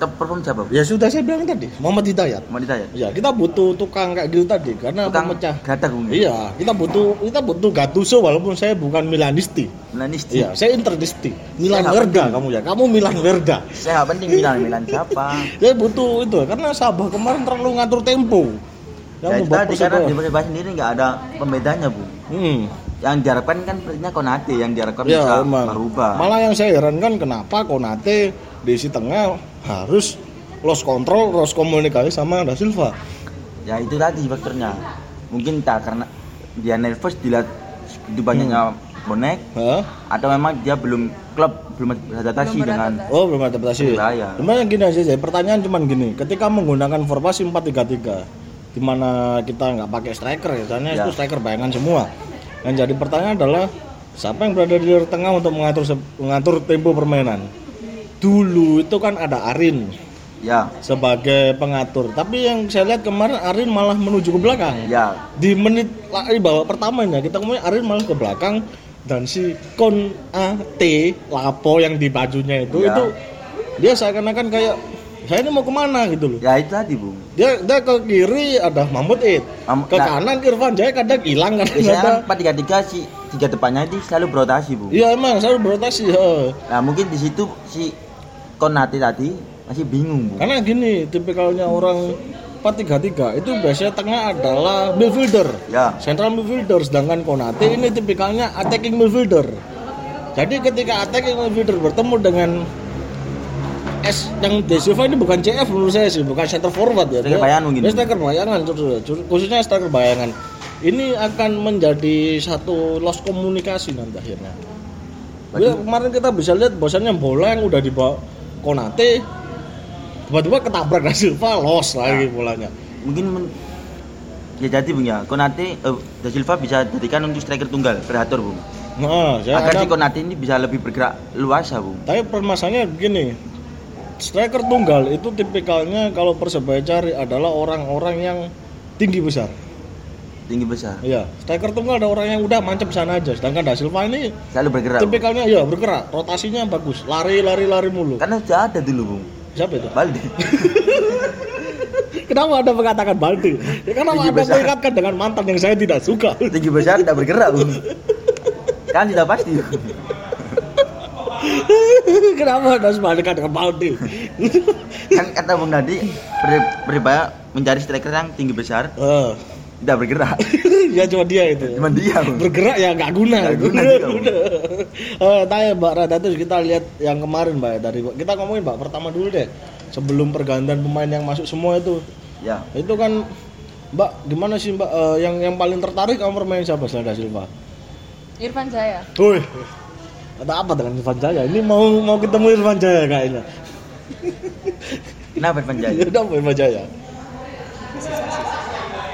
perform siapa? Ya sudah saya bilang tadi, Muhammad Hidayat. Mau ditanya? Ya, kita butuh tukang kayak gitu tadi karena Tukang pemecah. gatak. Iya, kita butuh kita butuh Gattuso walaupun saya bukan Milanisti. Milanisti. Iya, saya Interdisti. Milan Verda kamu ya. Kamu Milan Verda. Saya penting Milan, Milan siapa? Saya butuh itu karena Sabah kemarin terlalu ngatur tempo. Yang Ya, itu tadi karena di Persebaya sendiri nggak ada pembedanya bu. Hmm. Yang diharapkan kan sepertinya Konate yang diharapkan Ya, bisa emang. merubah. Malah yang saya heran kan kenapa Konate di si tengah harus lost control, lost komunikasi sama Da Silva. Ya itu tadi faktornya. Mungkin tak karena dia nervous dilihat itu banyaknya Hmm. bonek Hah? atau memang dia belum klub belum beradaptasi Belum dengan. Oh, belum adaptasi. Persebaya. Cuman gini aja, pertanyaan cuman gini, ketika menggunakan formasi 4-3-3 di mana kita nggak pakai striker ya, soalnya Ya. itu striker bayangan semua. Yang jadi pertanyaan adalah siapa yang berada di tengah untuk mengatur mengatur tempo permainan dulu itu kan ada Arin Ya, sebagai pengatur tapi yang saya lihat kemarin Arin malah menuju ke belakang ya. di menit lari babak pertamanya kita ngomongin Arin malah ke belakang dan si Kon A T Lapo yang di bajunya itu Ya. itu dia seakan-akan kayak saya ini mau ke mana gitu loh Ya itu tadi, Bung. dia dia ke kiri ada Mahmud Id Mam- ke nah. kanan Irfan Jaya kadang hilang kadang Biasanya ada kan 4 3 3 si tiga depannya itu selalu berotasi, Bung. iya emang selalu berotasi heeh. Nah, mungkin di situ si Konate tadi masih bingung, Bung. karena gini tipikalnya orang 4-3-3 itu biasanya tengah adalah midfielder Ya. central midfielder sedangkan Konate ini tipikalnya attacking midfielder jadi ketika attacking midfielder bertemu dengan S yang De Silva ini bukan CF menurut saya sih bukan center forward ya Striker bayangan mungkin. dia striker bayangan khususnya striker bayangan ini akan menjadi satu loss komunikasi nanti akhirnya Ya, kemarin kita bisa lihat bahwasannya bola yang udah dibawa Konate tiba-tiba ketabrak Da Silva loss lagi bolanya Mungkin men- ya jadi, Bung ya. Konate eh, Da Silva bisa jadikan untuk striker tunggal, kreator, Bung. nah ya Agar ada- si Konate ini bisa lebih bergerak luasa, Bung. Tapi permasalahannya begini, striker tunggal itu tipikalnya kalau persebaya cari adalah orang-orang yang tinggi besar. Tinggi besar. Iya, striker tunggal ada orang yang udah mancep sana aja. Sedangkan Da Silva ini Selalu bergerak. Tipikalnya ya bergerak, rotasinya bagus, lari lari lari mulu. Karena sudah ada dulu, Bung. Siapa itu? Baldi. Kenapa anda mengatakan Baldi? Ya, kenapa Tinggi anda besar. mengingatkan dengan mantan yang saya tidak suka? Tinggi besar tidak bergerak, Bung. Kan sudah pasti. kenapa anda sebalikan dengan Baldi? kan kata Bung Nadi, Persibaya mencari striker yang tinggi besar, Eh, tidak bergerak. ya cuma dia itu. Cuma dia, Bung. bergerak ya nggak guna Nggak guna udah. Eh, tanya mbak Radatus kita lihat yang kemarin mbak dari kita ngomongin mbak pertama dulu deh sebelum pergantian pemain yang masuk semua itu Ya. itu kan mbak gimana sih mbak eh, yang yang paling tertarik kamu bermain siapa selain Silva? Irfan Jaya Woi ada apa dengan Irfan Jaya? Ini mau mau ketemu Irfan Jaya kayaknya. Kenapa Irfan Jaya? Udah apa Irfan Jaya?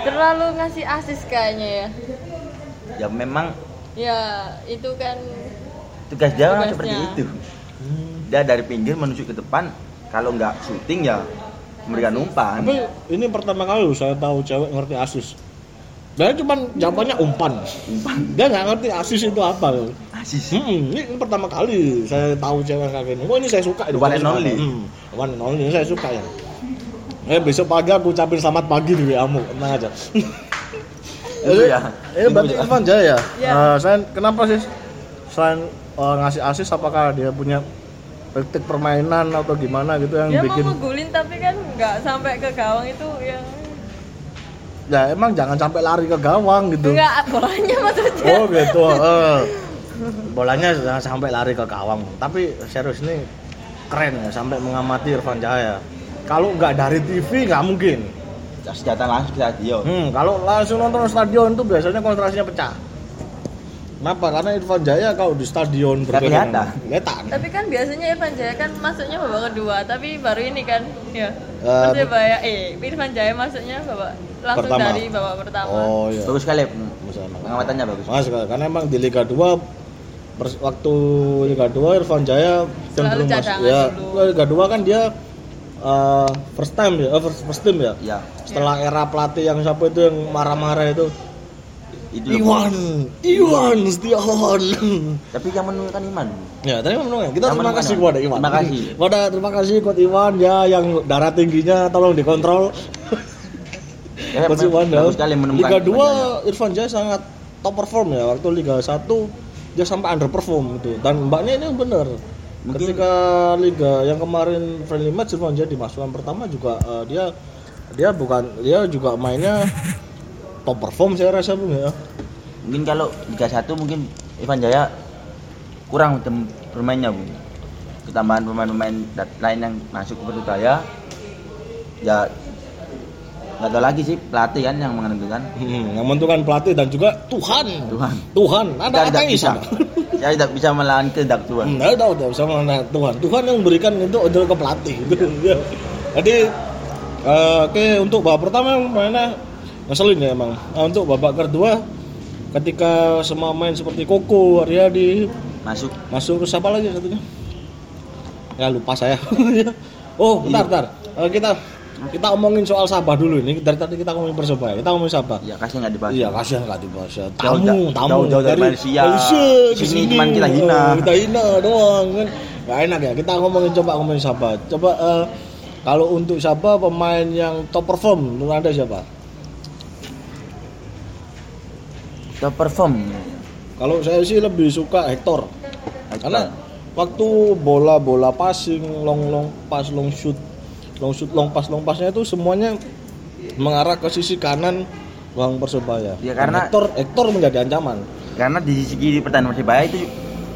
terlalu ngasih asis kayaknya ya Ya memang ya itu kan tugas dia Tugasnya. seperti itu. Dia dari pinggir menuju ke depan, kalau nggak syuting ya memberikan umpan. Tapi ini pertama kali loh saya tahu cewek ngerti asis. Dia cuma jawabannya umpan. Umpan. Dia nggak ngerti asis itu apa loh. Asis. Hmm, ini pertama kali saya tahu cewek kayak gini. Oh ini saya suka. One and only. Hmm, one and only. Ini saya suka ya. Eh besok pagi aku ucapin selamat pagi di WA mu, tenang aja. Itu ya. Ini berarti. Irfan Jaya. Ya. Eh, saya kenapa sih selain eh, ngasih asis apakah dia punya praktik permainan atau gimana gitu yang dia bikin mau ngegulin tapi kan nggak sampai ke gawang itu yang ya emang jangan sampai lari ke gawang gitu. enggak bolanya maksudnya Oh gitu. eh. Bolanya jangan sampai lari ke gawang. Tapi serius ini keren ya sampai mengamati Irfan Jaya. Kalau nggak dari TV nggak mungkin. Senjata langsung ke stadion. Hmm, kalau langsung nonton stadion itu biasanya konsentrasinya pecah. Kenapa? Karena Irfan Jaya kalau di stadion Nggak kelihatan. Tapi kan biasanya Irfan Jaya kan masuknya babak kedua tapi baru ini kan ya Eh, Persebaya eh Irfan Jaya masuknya babak langsung Pertama. dari babak pertama Oh iya. Bagus sekali. Misalnya. Pengamatannya bagus. Mas, karena emang di Liga 2 pers- waktu Liga 2 Irfan Jaya cenderung masuk ya. dulu. Liga 2 kan dia eh, first time ya, eh, first, first team ya. Ya, Setelah era pelatih yang siapa itu yang marah-marah itu. itu. Iwan, Iwan Setiawan. Tapi yang menurunkan iman. ya, tadi menurut kita Yang terima kasih kepada Iwan. Terima kasih. Pada terima kasih Coach Iwan ya yang darah tingginya tolong dikontrol. Ya, Iwan ya. bagus sekali menemukan. Liga Irfan Jaya. 2 Irfan Jaya sangat top perform ya waktu Liga 1 dia sampai underperform gitu. Dan mbaknya ini bener. Mungkin- ketika Liga yang kemarin friendly match Irfan Jaya dimasukkan pertama juga eh, dia dia bukan dia juga mainnya top perform saya rasa bung ya. Mungkin kalau Liga 1 mungkin Irfan Jaya kurang bermainnya, Bu. Ketambahan pemain-pemain lain yang masuk ke Persebaya ya nggak tahu lagi sih pelatih kan yang menentukan. Hmm, yang menentukan pelatih dan juga Tuhan Tuhan. Tuhan ada Kita tidak bisa. Saya tidak bisa melawan kehendak Tuhan. Hmm, ada udah bisa mana Tuhan. Tuhan yang memberikan itu adalah ke pelatih gitu. Ya. Jadi eh, oke untuk babak pertama yang mainnya ngeselin ya emang. Nah, untuk babak kedua ketika semua main seperti Koko, Aryadi, Masuk masuk terus apa lagi satunya? Ya lupa saya. oh, bentar, bentar. Eh, kita kita omongin soal Sabah dulu ini. Dari tadi kita ngomongin Persebaya. Kita ngomongin Sabah. ya kasih nggak dibahas. Iya, kasihan nggak dibahas ya. Jauh- Tamu, tamu jauh-jauh dari Malaysia. ke Sini cuman kita hina. Oh, kita hina doang kan. Gak enak ya. Kita ngomongin coba ngomongin Sabah. Coba eh, kalau untuk Sabah pemain yang top perform menurut Anda siapa? Top perform. Kalau saya sih lebih suka Hector. Hector. Karena waktu bola-bola passing, long long pass, long shoot, long shoot, long pass, long passnya itu semuanya mengarah ke sisi kanan Bang Persebaya. Ya, karena- Hector Hector menjadi ancaman. Karena di sisi kiri pertahanan Persebaya itu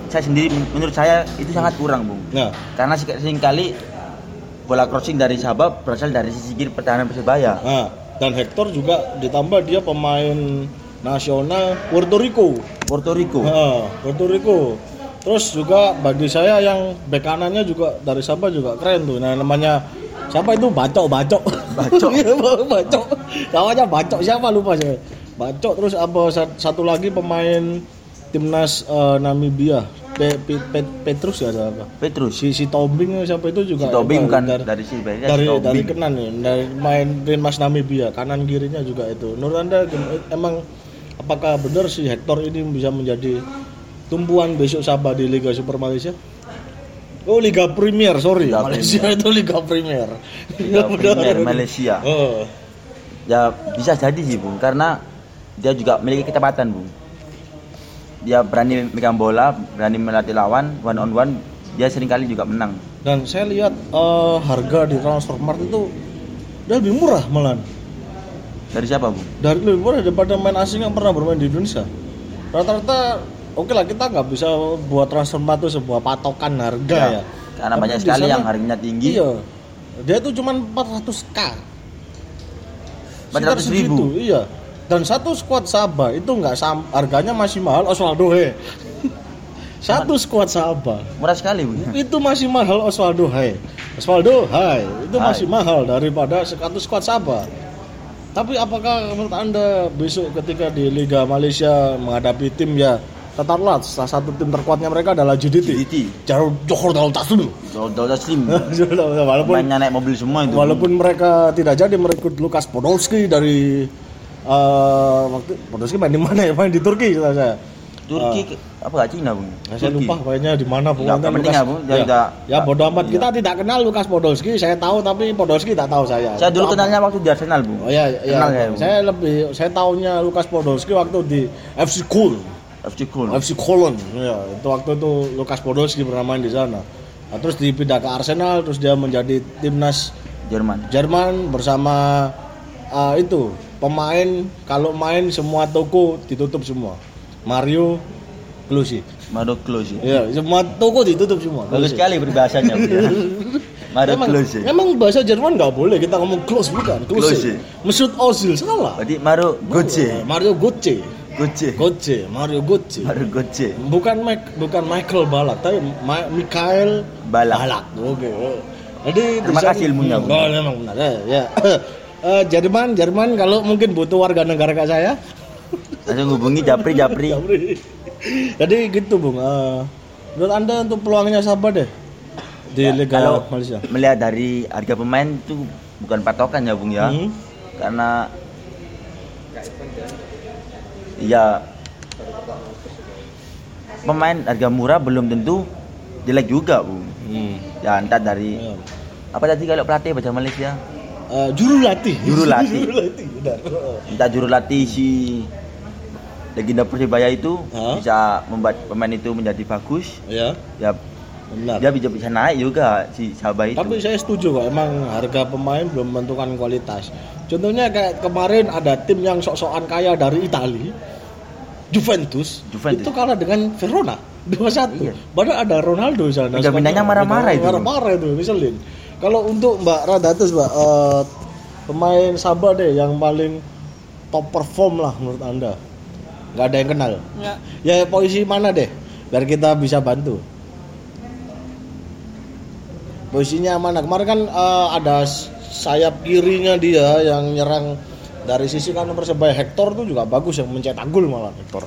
saya sendiri menurut saya itu sangat kurang, Bung. Nah, Karena sering- sering kali bola crossing dari Sabah berasal dari sisi kiri pertahanan Persebaya. Nah, dan Hector juga ditambah dia pemain nasional Puerto Rico. Puerto Rico. Nah, Puerto Rico. Terus juga bagi saya yang bek kanannya juga dari Sabah juga keren tuh. Nah, namanya siapa itu? Bacok, Bacok. Bacok. Bacok. Namanya Bacok siapa lupa saya. Bacok terus apa sat- satu lagi pemain timnas eh, Namibia. Pe, Pe- Pe- Petrus ya apa? Petrus. Si si Tobing siapa itu juga Si Tobing bukan dari, dari sisi Persebaya, dari si Tobing. dari Kenan ya, dari main timnas Namibia, kanan kirinya juga itu. Menurut Anda emang apakah benar si Hector ini bisa menjadi tumpuan besok Sabah di Liga Super Malaysia? Oh Liga Premier, sorry. Liga Malaysia itu Liga Premier. Liga Ya. Premier Malaysia. Oh. Ya bisa jadi sih, Bung. Karena dia juga memiliki kecepatan, Bung. Dia berani megang bola, berani melatih lawan one on one, dia sering kali juga menang. Dan saya lihat eh, harga di Transfermarkt itu dia lebih murah malah. Dari siapa, Bung? dari lebih murah daripada main asing yang pernah bermain di Indonesia. Rata-rata oke lah kita nggak bisa buat transfer itu sebuah patokan harga ya. Karena Tapi banyak sekali sana- yang harganya tinggi. Iya. Dia itu cuma 400k. 400 Sekitar ribu. segitu, Iya. Dan satu squad Sabah itu nggak sam harganya masih mahal Osvaldo he. satu squad Sabah Murah sekali, Bung. itu masih mahal Osvaldo Hai. Osvaldo Hai itu Hai. masih mahal daripada satu squad Sabah. Tapi apakah menurut Anda besok ketika di Liga Malaysia menghadapi tim ya Tatarlat, salah satu tim terkuatnya mereka adalah JDT. GDT. Jauh Johor Darul Taslim. Dauda Slim. walaupun Mainnya naik mobil semua itu. walaupun mereka tidak jadi merekrut Lukas Podolski dari eh, waktu Podolski main di mana ya? Main di Turki kata saya. Turki ke- apa gak Cina, Bung? Saya Turki. lupa kayaknya di mana Nggak pokoknya penting Lukas. ya, ya, ya bodoh amat Iya. kita tidak kenal Lukas Podolski, saya tahu tapi Podolski tak tahu saya. Saya dulu kenalnya waktu di Arsenal, Bung. Oh ya, ya. Kenal saya, Bung. saya lebih saya tahunya Lukas Podolski waktu di FC Köln. FC Köln. FC Köln. Ya, itu waktu itu Lukas Podolski pernah main di sana. Nah, terus dipindah ke Arsenal, terus dia menjadi timnas Jerman. Jerman bersama uh, itu pemain kalau main semua toko ditutup semua. Mario Klose. Mario Klose. Ya, semua toko ditutup semua. Bagus Klose. sekali berbahasanya, Bung. ya. Mario Emang, Klose. emang bahasa Jerman nggak boleh kita ngomong close bukan? Klose. Mesut Ozil salah. Berarti Mario Götze. Mario Götze. Götze. Götze, Mario Götze. Mario Götze. Bukan Mike, bukan Michael Balak, tapi Ma- Mikael Balak. Oke. Jadi Terima kasih ilmunya, Hmm. Oh, memang benar. Ya. ya. Eh, Jerman, Jerman kalau mungkin butuh warga negara kayak saya. Langsung hubungi Japri Japri. Japri. Jadi gitu, Bung. Eh, menurut Anda untuk peluangnya Sabah deh di Ya, Liga kalau Malaysia. melihat dari harga pemain itu bukan patokan ya Bung ya Hmm. karena ya pemain harga murah belum tentu jelek juga Bung Hmm. ya entah dari Ya. apa tadi kalau pelatih bahasa Malaysia Eh, juru latih. Juru latih. juru latih, benar. entah juru latih si legenda Persebaya itu Hah? bisa membuat pemain itu menjadi bagus Ya, ya benar. dia bisa bisa naik juga si Sabah itu Tapi saya setuju kok, emang harga pemain belum menentukan kualitas. Contohnya kayak kemarin ada tim yang sok-sokan kaya dari Italia, Juventus, Juventus. itu kalah dengan Verona 2-1. Iya. Padahal ada Ronaldo di sana. Pindah-pindahnya marah-marah itu. Marah-marah itu, misalin. Kalau untuk Mbak Radatus, Mbak, eh, pemain Sabah deh yang paling top perform lah menurut Anda. Nggak ada yang kenal. Enggak. Ya posisi mana deh? Biar kita bisa bantu. Posisinya mana? Kemarin kan eh, ada sayap kirinya dia yang nyerang dari sisi kanan. Persebaya Hector tuh juga bagus yang mencetak gol malah Hector.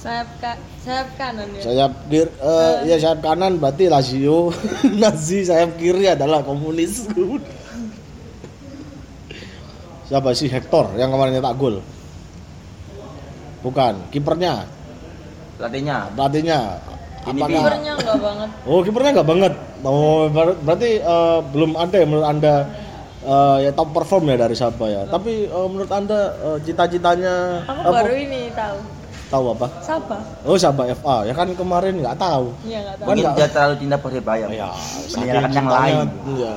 Sayap ka sayap kanan ya? Sayap kiri eh, ya sayap kanan. Berarti Lazio. Nazi sayap kiri adalah komunis. Siapa sih? Hector yang kemarin nyetak gol. Bukan kipernya. Pelatihnya. Pelatihnya Ini apakah kipernya enggak banget oh kipernya nggak banget oh ber- berarti eh, belum ada ya menurut anda eh, ya top perform ya dari Sabah ya tapi eh, menurut anda eh, cita-citanya aku apa? baru ini tahu tahu apa Sabah oh Sabah FA ya kan kemarin nggak tahu iya nggak tahu Kan mungkin dia terlalu cinta persebaya Ya, Meninggalkan yang lain. Iya.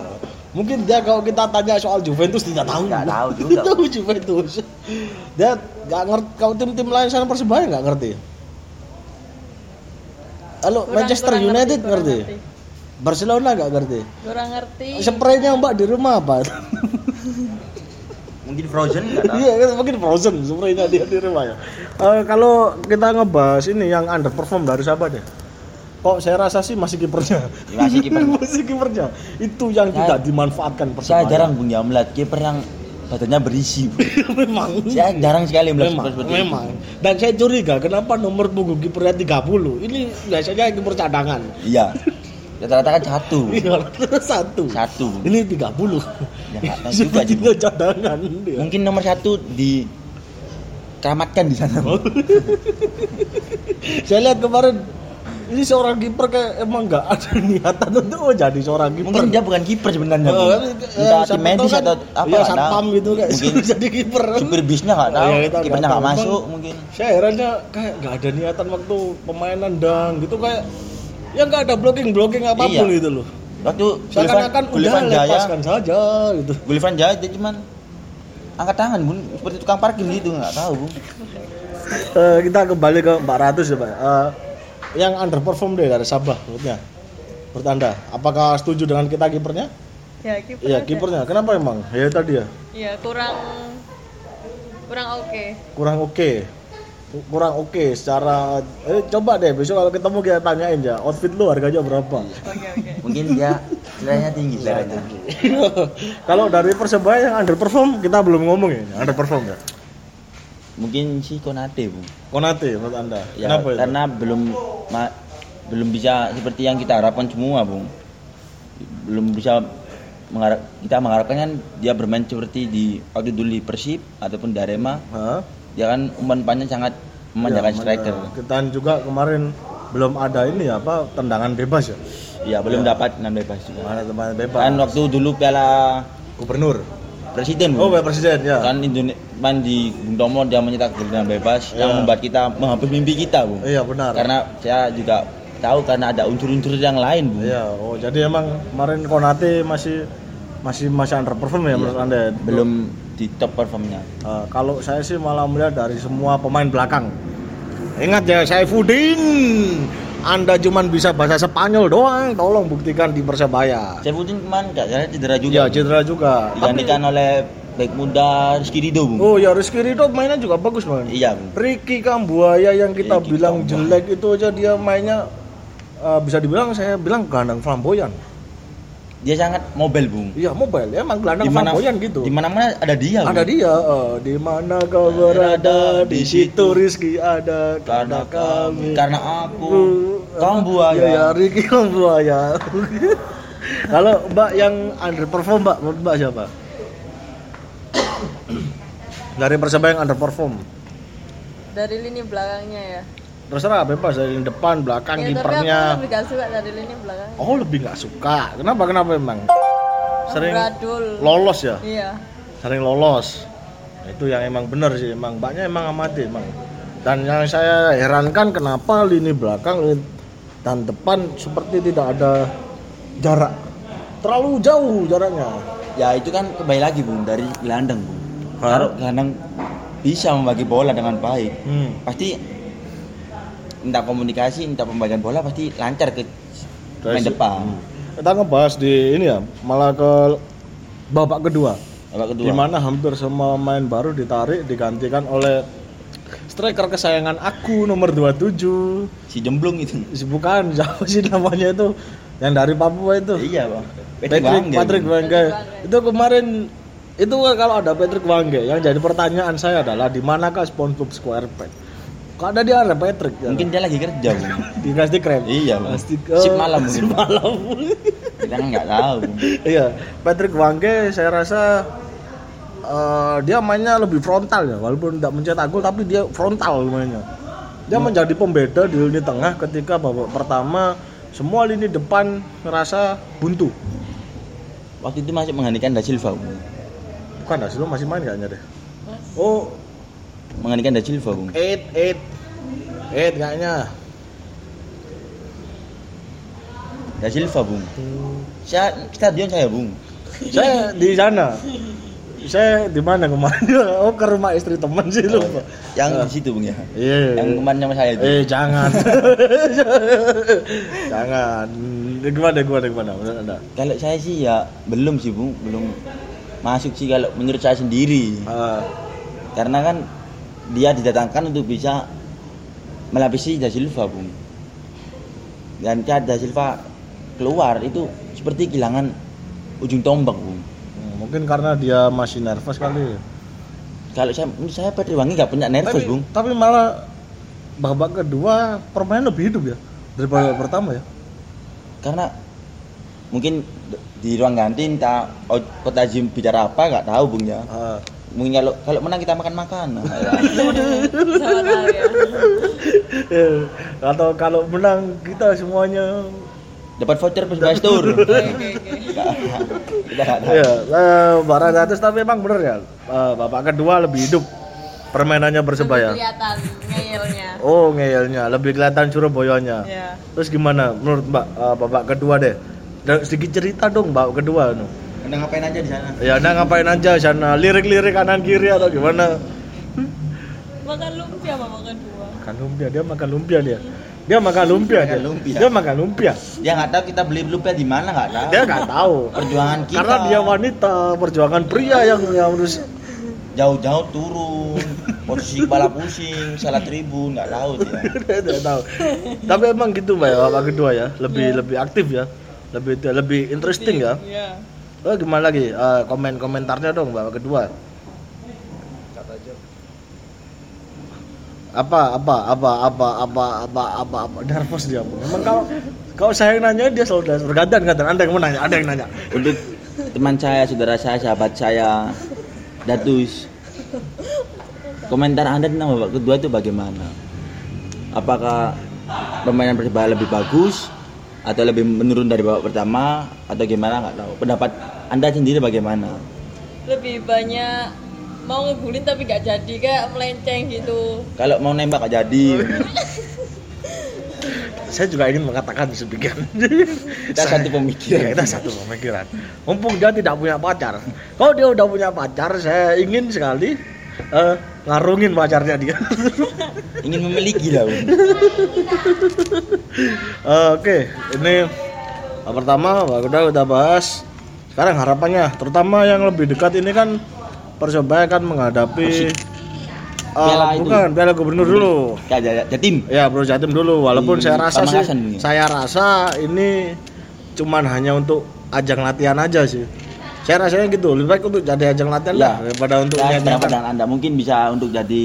Mungkin dia kalau kita tanya soal Juventus tidak tahu. Nggak tahu juga. Tidak tahu Juventus. Dia nggak ngerti kalau tim-tim lain sana Persebaya nggak ngerti. Halo Kurang- Manchester kurang United kurang ngerti. Barcelona nggak ngerti. kurang ngerti Spraynya Mbak di rumah apa? mungkin Frozen nggak tahu Iya, kan mungkin frozen spraynya dia di rumah ya. Eh, kalau kita ngebahas ini yang underperform dari siapa deh? Kok saya rasa sih masih kipernya. Masih kiper. masih kipernya. Itu yang Saya- tidak dimanfaatkan saya Persebaya. jarang bung ya melihat kiper yang badannya berisi Bu. memang. saya jarang sekali melihat memang, seperti memang. Dan saya curiga kenapa nomor punggung kipernya 30. Ini biasanya kiper cadangan. itu iya rata-rata kan satu Iya, satu. satu. Ini 30. Ya, nggak tahu juga. Sepertinya cadangan dia. mungkin nomor satu di keramatkan di sana. Saya lihat kemarin ini seorang kiper kayak emang nggak ada niatan untuk oh, jadi seorang kiper. mungkin dia bukan kiper sebenarnya kan, entah eh, tim medis kan, atau apa nggak satpam gitu kayak mungkin jadi kiper. supir bisnya nggak tahu nggak kipernya nggak masuk mungkin Saya herannya kayak nggak ada niatan waktu pemain nendang gitu kayak ya nggak ada blocking blocking apa pun Iya. gitu loh. waktu Seakan-akan udah Jaya lepaskan saja gitu. Gullivan Jaya dia cuman angkat tangan bun seperti tukang parkir gitu nggak tahu Bu. Eh, kita kembali ke 400 ya Pak. Eh, yang underperform deh dari Sabah menurutnya. Menurut Anda, apakah setuju dengan kita kipernya? ya kiper Iya, aja. kipernya. Kenapa emang? Ya tadi ya. iya kurang kurang oke kurang oke kurang oke secara eh, coba deh besok kalau ketemu kita tanyain ya outfit lu harganya berapa oke oke mungkin dia seleranya tinggi seleranya kalau dari persebaya yang underperform kita belum ngomong ya underperform ya mungkin si Konate bu. Konate menurut anda. Ya kenapa itu? karena belum ma- belum bisa seperti yang kita harapkan semua bung belum bisa mengharap kita mengharapkan kan dia bermain seperti di waktu dulu di Persib ataupun di Arema. Hah? dia kan umpan-umpannya sangat memanjakan Ya, striker. Kita juga kemarin belum ada ini ya apa tendangan bebas ya? Ya belum dapat enam bebas juga. Mana tendangan bebas. Kan waktu dulu piala gubernur presiden oh Bu. Pak presiden ya kan Indonesia main di Bung Tomo dia mencetak tendangan bebas Iya. yang membuat kita menghapus mimpi kita bu iya benar karena saya juga tahu karena ada unsur-unsur yang lain bu iya oh jadi emang kemarin Konate masih masih masih underperform ya Iya. menurut anda belum di top performnya Uh, kalau saya sih malah melihat dari semua pemain belakang. Ingat ya, Saifuddin. Anda cuman bisa bahasa Spanyol doang. Tolong buktikan di Persebaya. saya pun kemarin nggak salah cedera juga Iya, Bu. cedera juga. digantikan oleh back muda Rizky Ridho bu Oh ya, Rizky Ridho mainnya juga bagus, Man. iya bu Ricky Kambuaya yang kita Ricky bilang Kambuaya. jelek itu aja dia mainnya uh, bisa dibilang saya bilang gelandang flamboyan. Dia sangat mobile bu Iya, mobile. Emang gelandang di mana flamboyan gitu. di mana mana ada dia. Ada dia, eh, di mana kau berada, di situ Rizky ada, karena karena kami. karena aku kamu buaya Ya, ya Ricky buaya. Kalau Mbak yang underperform Mbak, menurut Mbak siapa? Dari Persebaya yang underperform. dari lini belakangnya ya Terserah bebas dari depan, belakang, ya tapi aku kipernya. lebih gak suka dari lini belakang Oh, lebih nggak suka. Kenapa? Kenapa emang? Sering Bradul lolos ya? iya Sering lolos. Itu yang emang bener sih, emang mbaknya emang amati emang. Dan yang saya herankan kenapa lini belakang lini- dan depan seperti tidak ada jarak. Terlalu jauh jaraknya. ya itu kan kembali lagi bu dari gelandang bu Hah? kalau gelandang bisa membagi bola dengan baik Hmm. pasti entah komunikasi entah pembagian bola pasti lancar ke pemain Dari- depan Hmm. Kita ngebahas di ini ya, malah ke babak kedua. babak kedua Di mana hampir semua pemain baru ditarik digantikan oleh striker kesayangan aku nomor 27. si jemblung itu Bukan siapa sih namanya itu yang dari Papua itu. iya bang Patrick, Patrick Wenger. Itu kemarin itu kalau ada Patrick Wangge yang jadi pertanyaan saya adalah di manakah SpongeBob SquarePants kok ada dia ada Patrick? Ya? Mungkin dia lagi kerja, di Krusty Krab Iya, Bung. Krusty Sip malam mungkin, sip malam. Kita kan nggak tahu. iya. Patrick Wangge saya rasa eh, dia mainnya lebih frontal ya. Walaupun tidak mencetak gol tapi dia frontal mainnya. Dia menjadi pembeda di lini tengah ketika babak pertama semua lini depan ngerasa buntu. Waktu itu masih menggantikan Da Silva, bukan dah sebelum masih main kayaknya deh. Oh Menggantikan Da Silva, Bung. eight eight eight kayaknya Da Silva, Bung. Saya stadion saya, Bung. saya di sana saya di mana kemarin oh ke rumah istri teman sih lupa Yang di situ, Bung ya. iya Yang kemarin sama saya itu. eh jangan jangan gimana gimana gimana menurut anda Kalau saya sih ya belum sih, Bung. Belum masuk sih kalau menurut saya sendiri. Ah, Karena kan dia didatangkan untuk bisa melapisi Da Silva, Bung. Dan Da Silva keluar itu seperti kehilangan ujung tombak, Bung. hmm, mungkin karena dia masih nervous kali Kalau saya saya Patrick Wangi nggak punya nervous, tapi, Bung. tapi malah babak kedua permainan lebih hidup ya daripada babak pertama ya Karena mungkin di ruang ganti entah kota Jim bicara apa nggak tahu, Bung ya. Ah, Mungkin kalau kalau menang kita makan makan. Ya. eh, atau kalau menang kita semuanya Dapat voucher nggak tahu. ya barang atas tapi emang bener ya eh, babak kedua lebih hidup permainannya persebaya Lebih kelihatan ngeyelnya. oh ngeyelnya lebih kelihatan Surabayanya Ya. terus gimana menurut mbak eh, babak kedua deh Dan sedikit cerita dong babak kedua no. Anda ngapain aja di sana? ya anda ngapain aja sana lirik-lirik kanan kiri atau gimana Makan lumpia mama kedua. makan lumpia dia makan lumpia dia dia makan lumpia Makan dia lumpia. dia makan lumpia Dia nggak tahu kita beli lumpia di mana nggak tahu. dia nggak tahu Perjuangan kita. karena dia wanita perjuangan pria yang yang harus jauh-jauh turun, posisi kepala pusing, salah tribun nggak tahu dia. tahu tapi emang gitu mbak ya kedua ya lebih lebih aktif ya lebih lebih interesting ya Iya. Oh gimana lagi? Eh, komen komentarnya dong babak kedua. Apa apa apa apa apa apa apa apa? Nervous dia memang kalau kalau saya yang nanya dia selalu nervous. bergantian gantian. Anda yang mau nanya ada yang nanya. Untuk teman saya, saudara saya, sahabat saya, Datus, komentar anda tentang babak kedua itu bagaimana? Apakah permainan persebaya lebih bagus atau lebih menurun dari babak pertama atau gimana nggak tahu. Pendapat anda sendiri bagaimana? Lebih banyak mau ngegulin tapi gak jadi kayak melenceng gitu. Kalau mau nembak nggak jadi, saya juga ingin mengatakan sedemikian kita satu pemikiran. Ya, kita satu pemikiran. Mumpung dia tidak punya pacar. Kalau dia udah punya pacar, saya ingin sekali eh, ngarungin pacarnya dia. Ingin memiliki lah. Eh, Oke, ini eh, pertama udah udah bahas. Sekarang harapannya, terutama yang lebih dekat ini kan Persebaya kan menghadapi eh, Piala itu. bukan Piala Gubernur dulu. Kayak Jatim. Ya, Bro Jatim dulu. Walaupun Di saya rasa sih, ini. saya rasa ini cuman hanya untuk ajang latihan aja sih. Saya rasanya gitu, lebih baik untuk jadi ajang latihan Ya. lah daripada untuk Saya menyediakan. sependapat dengan anda mungkin bisa untuk jadi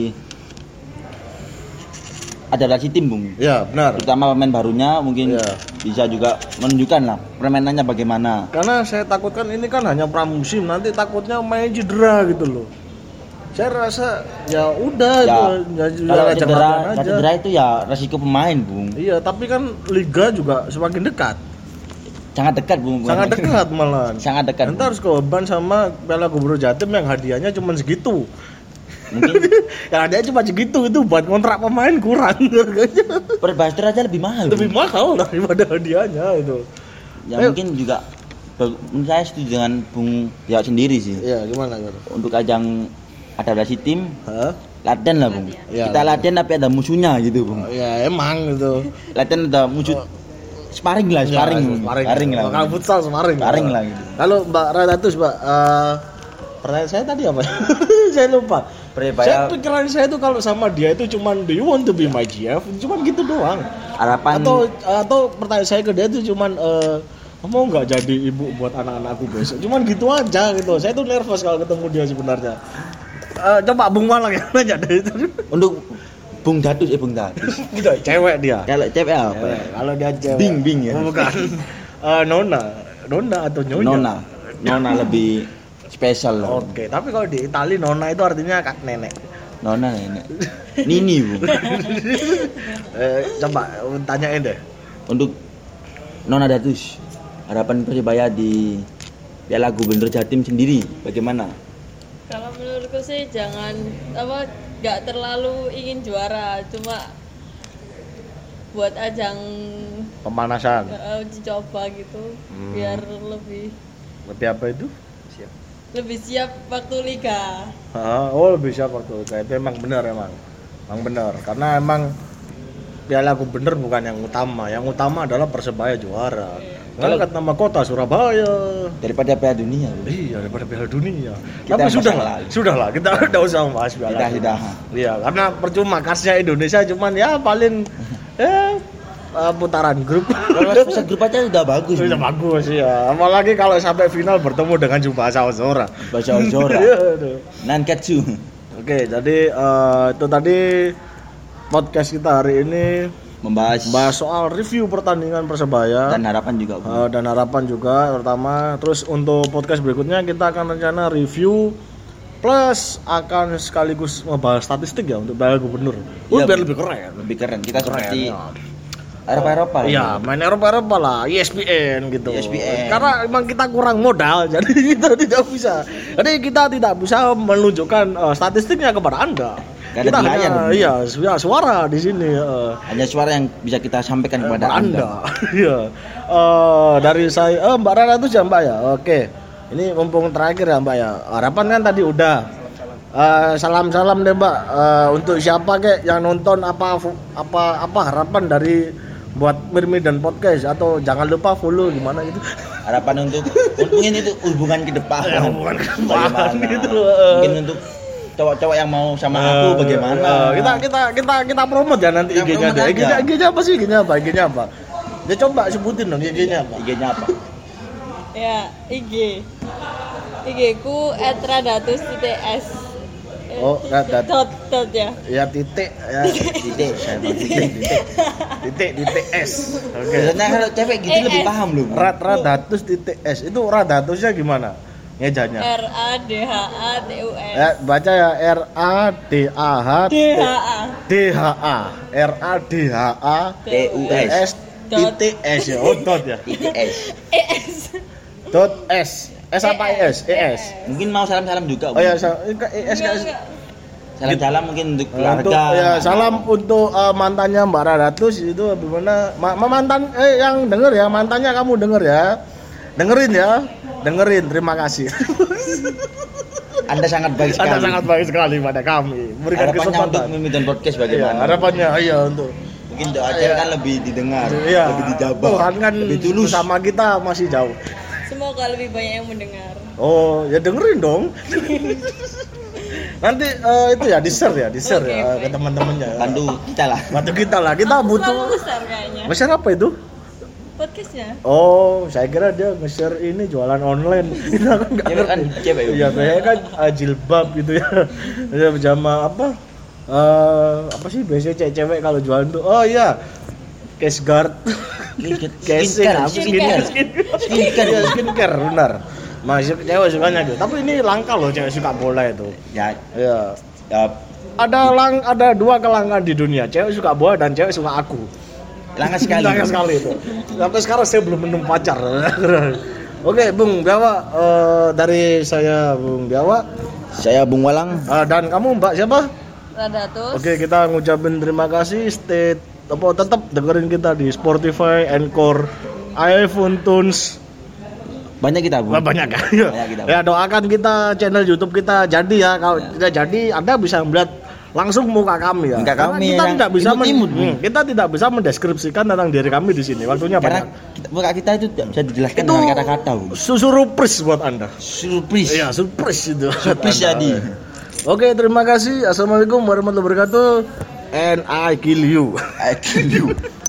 adaptasi tim bung Ya, benar. terutama pemain barunya mungkin Iya. bisa juga menunjukkan lah permainannya bagaimana Karena saya takutkan ini kan hanya pramusim, nanti takutnya main cedera gitu loh. Saya rasa ya udah ya itu ya, ya, kalau cedera aja. cedera itu ya resiko pemain bung Iya, tapi kan liga juga semakin dekat. Sangat dekat bung Sangat dekat malahan. sangat dekat Nanti harus korban sama Piala Gubernur Jatim yang hadiahnya cuma segitu. mungkin yang hadiahnya cuma segitu itu buat kontrak pemain kurang harganya. perbaster aja lebih mahal Lebih Bung. mahal daripada hadiahnya itu. ya Ayo. mungkin juga menurut saya setuju dengan bung ya sendiri sih Iya, gimana gimana? untuk ajang adaptasi tim Hah? latihan lah bung Iya, kita latihan tapi ada musuhnya gitu bung Ya emang itu. latihan ada musuh sparring lah sparring Ya, sparring, lah Kalau futsal sparring. Sparring lah gitu. Kalau Mbak Radatus, Mbak, eh, pertanyaan saya tadi apa? saya lupa. Saya Persebaya pikiran saya itu kalau sama dia itu cuman do you want to be my GF? Cuman gitu doang. harapan Atau atau pertanyaan saya ke dia itu cuman eh, mau nggak jadi ibu buat anak-anakku besok cuman gitu aja gitu saya tuh nervous kalau ketemu dia sebenarnya Eh, coba Bung Malang yang nanya dari itu Untuk Bung Datus eh Bung Datus. gitu cewek dia Kalau cewek apa? Kalau dia cewek Bing Bing ya. Oh, bukan Eh, Nona Nona atau Nyonya Nona. Nona lebih spesial lah. Oke, tapi kalau di Itali Nona itu artinya kak nenek. Nona nenek. Nini bu. Eh, coba tanyain deh. Untuk Nona Datus, harapan Persebaya di Piala Gubernur Jatim sendiri bagaimana? Kalau menurutku sih jangan apa nggak terlalu ingin juara, cuma buat ajang Pemanasan. uh, uji coba gitu, Hmm. biar lebih Lebih apa itu? lebih siap waktu liga. Ah, oh lebih siap waktu itu. Itu emang benar emang. Emang benar. Karena emang Piala Gubernur bukan yang utama. Yang utama adalah Persebaya juara. Kalau kata nama kota Surabaya. Daripada Piala Dunia. Iya daripada Piala Dunia. Kita Tapi sudah lah, lalu. sudah lah. Kita udah usah bahas Piala. Dunia. sudah. Iya, karena percuma kasnya Indonesia cuman ya paling eh eh, putaran grup. Lolos fase grup aja udah bagus. Sudah bagus ya. Apalagi kalau sampai final bertemu dengan Tsubasa Ozora. Bahasa Ozora. Iya. Nankatsu. Oke, jadi eh, itu tadi podcast kita hari ini Membahas bahas soal review pertandingan Persebaya dan harapan juga. Bu. Eh, dan harapan juga pertama. Terus untuk podcast berikutnya kita akan rencana review plus akan sekaligus membahas statistik ya untuk Piala Gubernur. Oh, Iya, biar lebih keren. Lebih keren. Kita Keren, seperti ya. Eropa-Eropa. lah, Iya, main Eropa-Eropa lah, E ESPN gitu. ESPN. Karena emang kita kurang modal, jadi kita tidak bisa. Jadi kita tidak bisa menunjukkan eh, statistiknya kepada Anda. Gak ada kita hanya, iya, su- ya, suara di sini. eh, Hanya suara yang bisa kita sampaikan kepada kepada Anda. Iya. Eh, dari saya, eh, Mbak Rara itu Mbak ya. Oke. Ini mumpung terakhir ya Mbak ya. Harapan kan tadi udah. Eh, salam-salam deh Mbak Eh, untuk siapa kek yang nonton apa apa apa harapan dari buat Mirmi dan podcast atau jangan lupa follow gimana gitu. Harapan untuk mungkin itu hubungan ke depan. Ya, hubungan ke depan gitu eh. Mungkin untuk cowok-cowok yang mau sama aku Eh, bagaimana? eh, kita kita kita kita promote ya nanti IG-nya. deh. IG-nya IG-nya apa sih? IG-nya apa? IG-nya apa? Ya coba sebutin dong IG-nya apa. IG-nya apa? Ya, IG. IG ku @radatus.s. Oh, Radat. Dot dot ya. Ya titik ya. Titik. Saya mau titik titik titik titik S. Oke. Biasanya kalau cewek gitu Eh, lebih paham loh. Rat radatus titik S itu radatusnya gimana? Ngejanya. R A D H A T U S. Ya, baca ya R A D A H D H A. D H A R A D H A T U T S. S titik S ya. Oh dot ya. Titik S. E S. Dot S. S apa E S? E S. Mungkin mau salam-salam juga. Oh ya, sa- eh, ke- E S enggak. Salam-salam mungkin untuk Untuk keluarga. ya salam untuk eh, mantannya Mbak Radatus itu gimana? Ma ma- mantan eh yang denger ya, mantannya kamu denger ya. Dengerin ya. Dengerin, terima kasih. Anda sangat baik sekali. Anda sangat baik sekali pada kami. Berikan Harapannya untuk kesempatan. memimpin podcast Iya, bagaimana? harapannya iya untuk Mungkin doa cewek kan lebih didengar, iya. lebih dijabah, Tuhan kan lebih tulus. sama kita masih jauh. Semoga lebih banyak yang mendengar. Oh, ya dengerin dong. Nanti eh, itu ya di share ya, di share Oke, ya ke baik. teman-temannya. ya. Bantu kita lah. Bantu kita lah, kita Terlalu butuh. besar kayaknya. Besar apa itu? Podcastnya. Oh, saya kira dia nge-share ini jualan online. Kita kan nggak Cewek kan cewek. Iya, biasanya kan uh, jilbab gitu ya. Ya pajama apa? Eh, apa sih biasanya cewek-cewek kalau jualan tuh? Oh iya. Case guard. Casing, Skincare, apa? skincare. Skincare. Skincare. Iya, skincare, benar. Masih cewek sukanya gitu. Tapi ini langka loh cewek suka bola itu. Ya, Iya. ya Ada lang ada dua kelangkaan di dunia, cewek suka bola dan cewek suka aku. Langka sekali. Langka sekali itu. Sampai sekarang saya belum menemukan pacar. Oke, Bung Biawa eh, dari saya Bung Biawa Saya Bung Walang. Eh, dan kamu Mbak siapa? Radatus. Oke, kita ngucapin terima kasih. Stay apa tetap dengerin kita di Spotify, Anchor, iPhone Tunes. Banyak kita, Bung. Wah, banyak kan? Banyak kita. ya doakan kita channel YouTube kita jadi ya. Kalau tidak jadi, Anda bisa melihat langsung muka kami ya. Muka kami kita tidak bisa men- imut-imut, Bu. Hmm, kita tidak bisa mendeskripsikan tentang diri kami di sini. Waktunya Karena banyak. kita, muka kita itu tidak bisa dijelaskan Itu dengan kata-kata. Susurupris buat Anda. Surprise. Iya, surprise itu. Surprise jadi. Oke, terima kasih. Assalamualaikum warahmatullahi wabarakatuh. And I kill you. I kill you.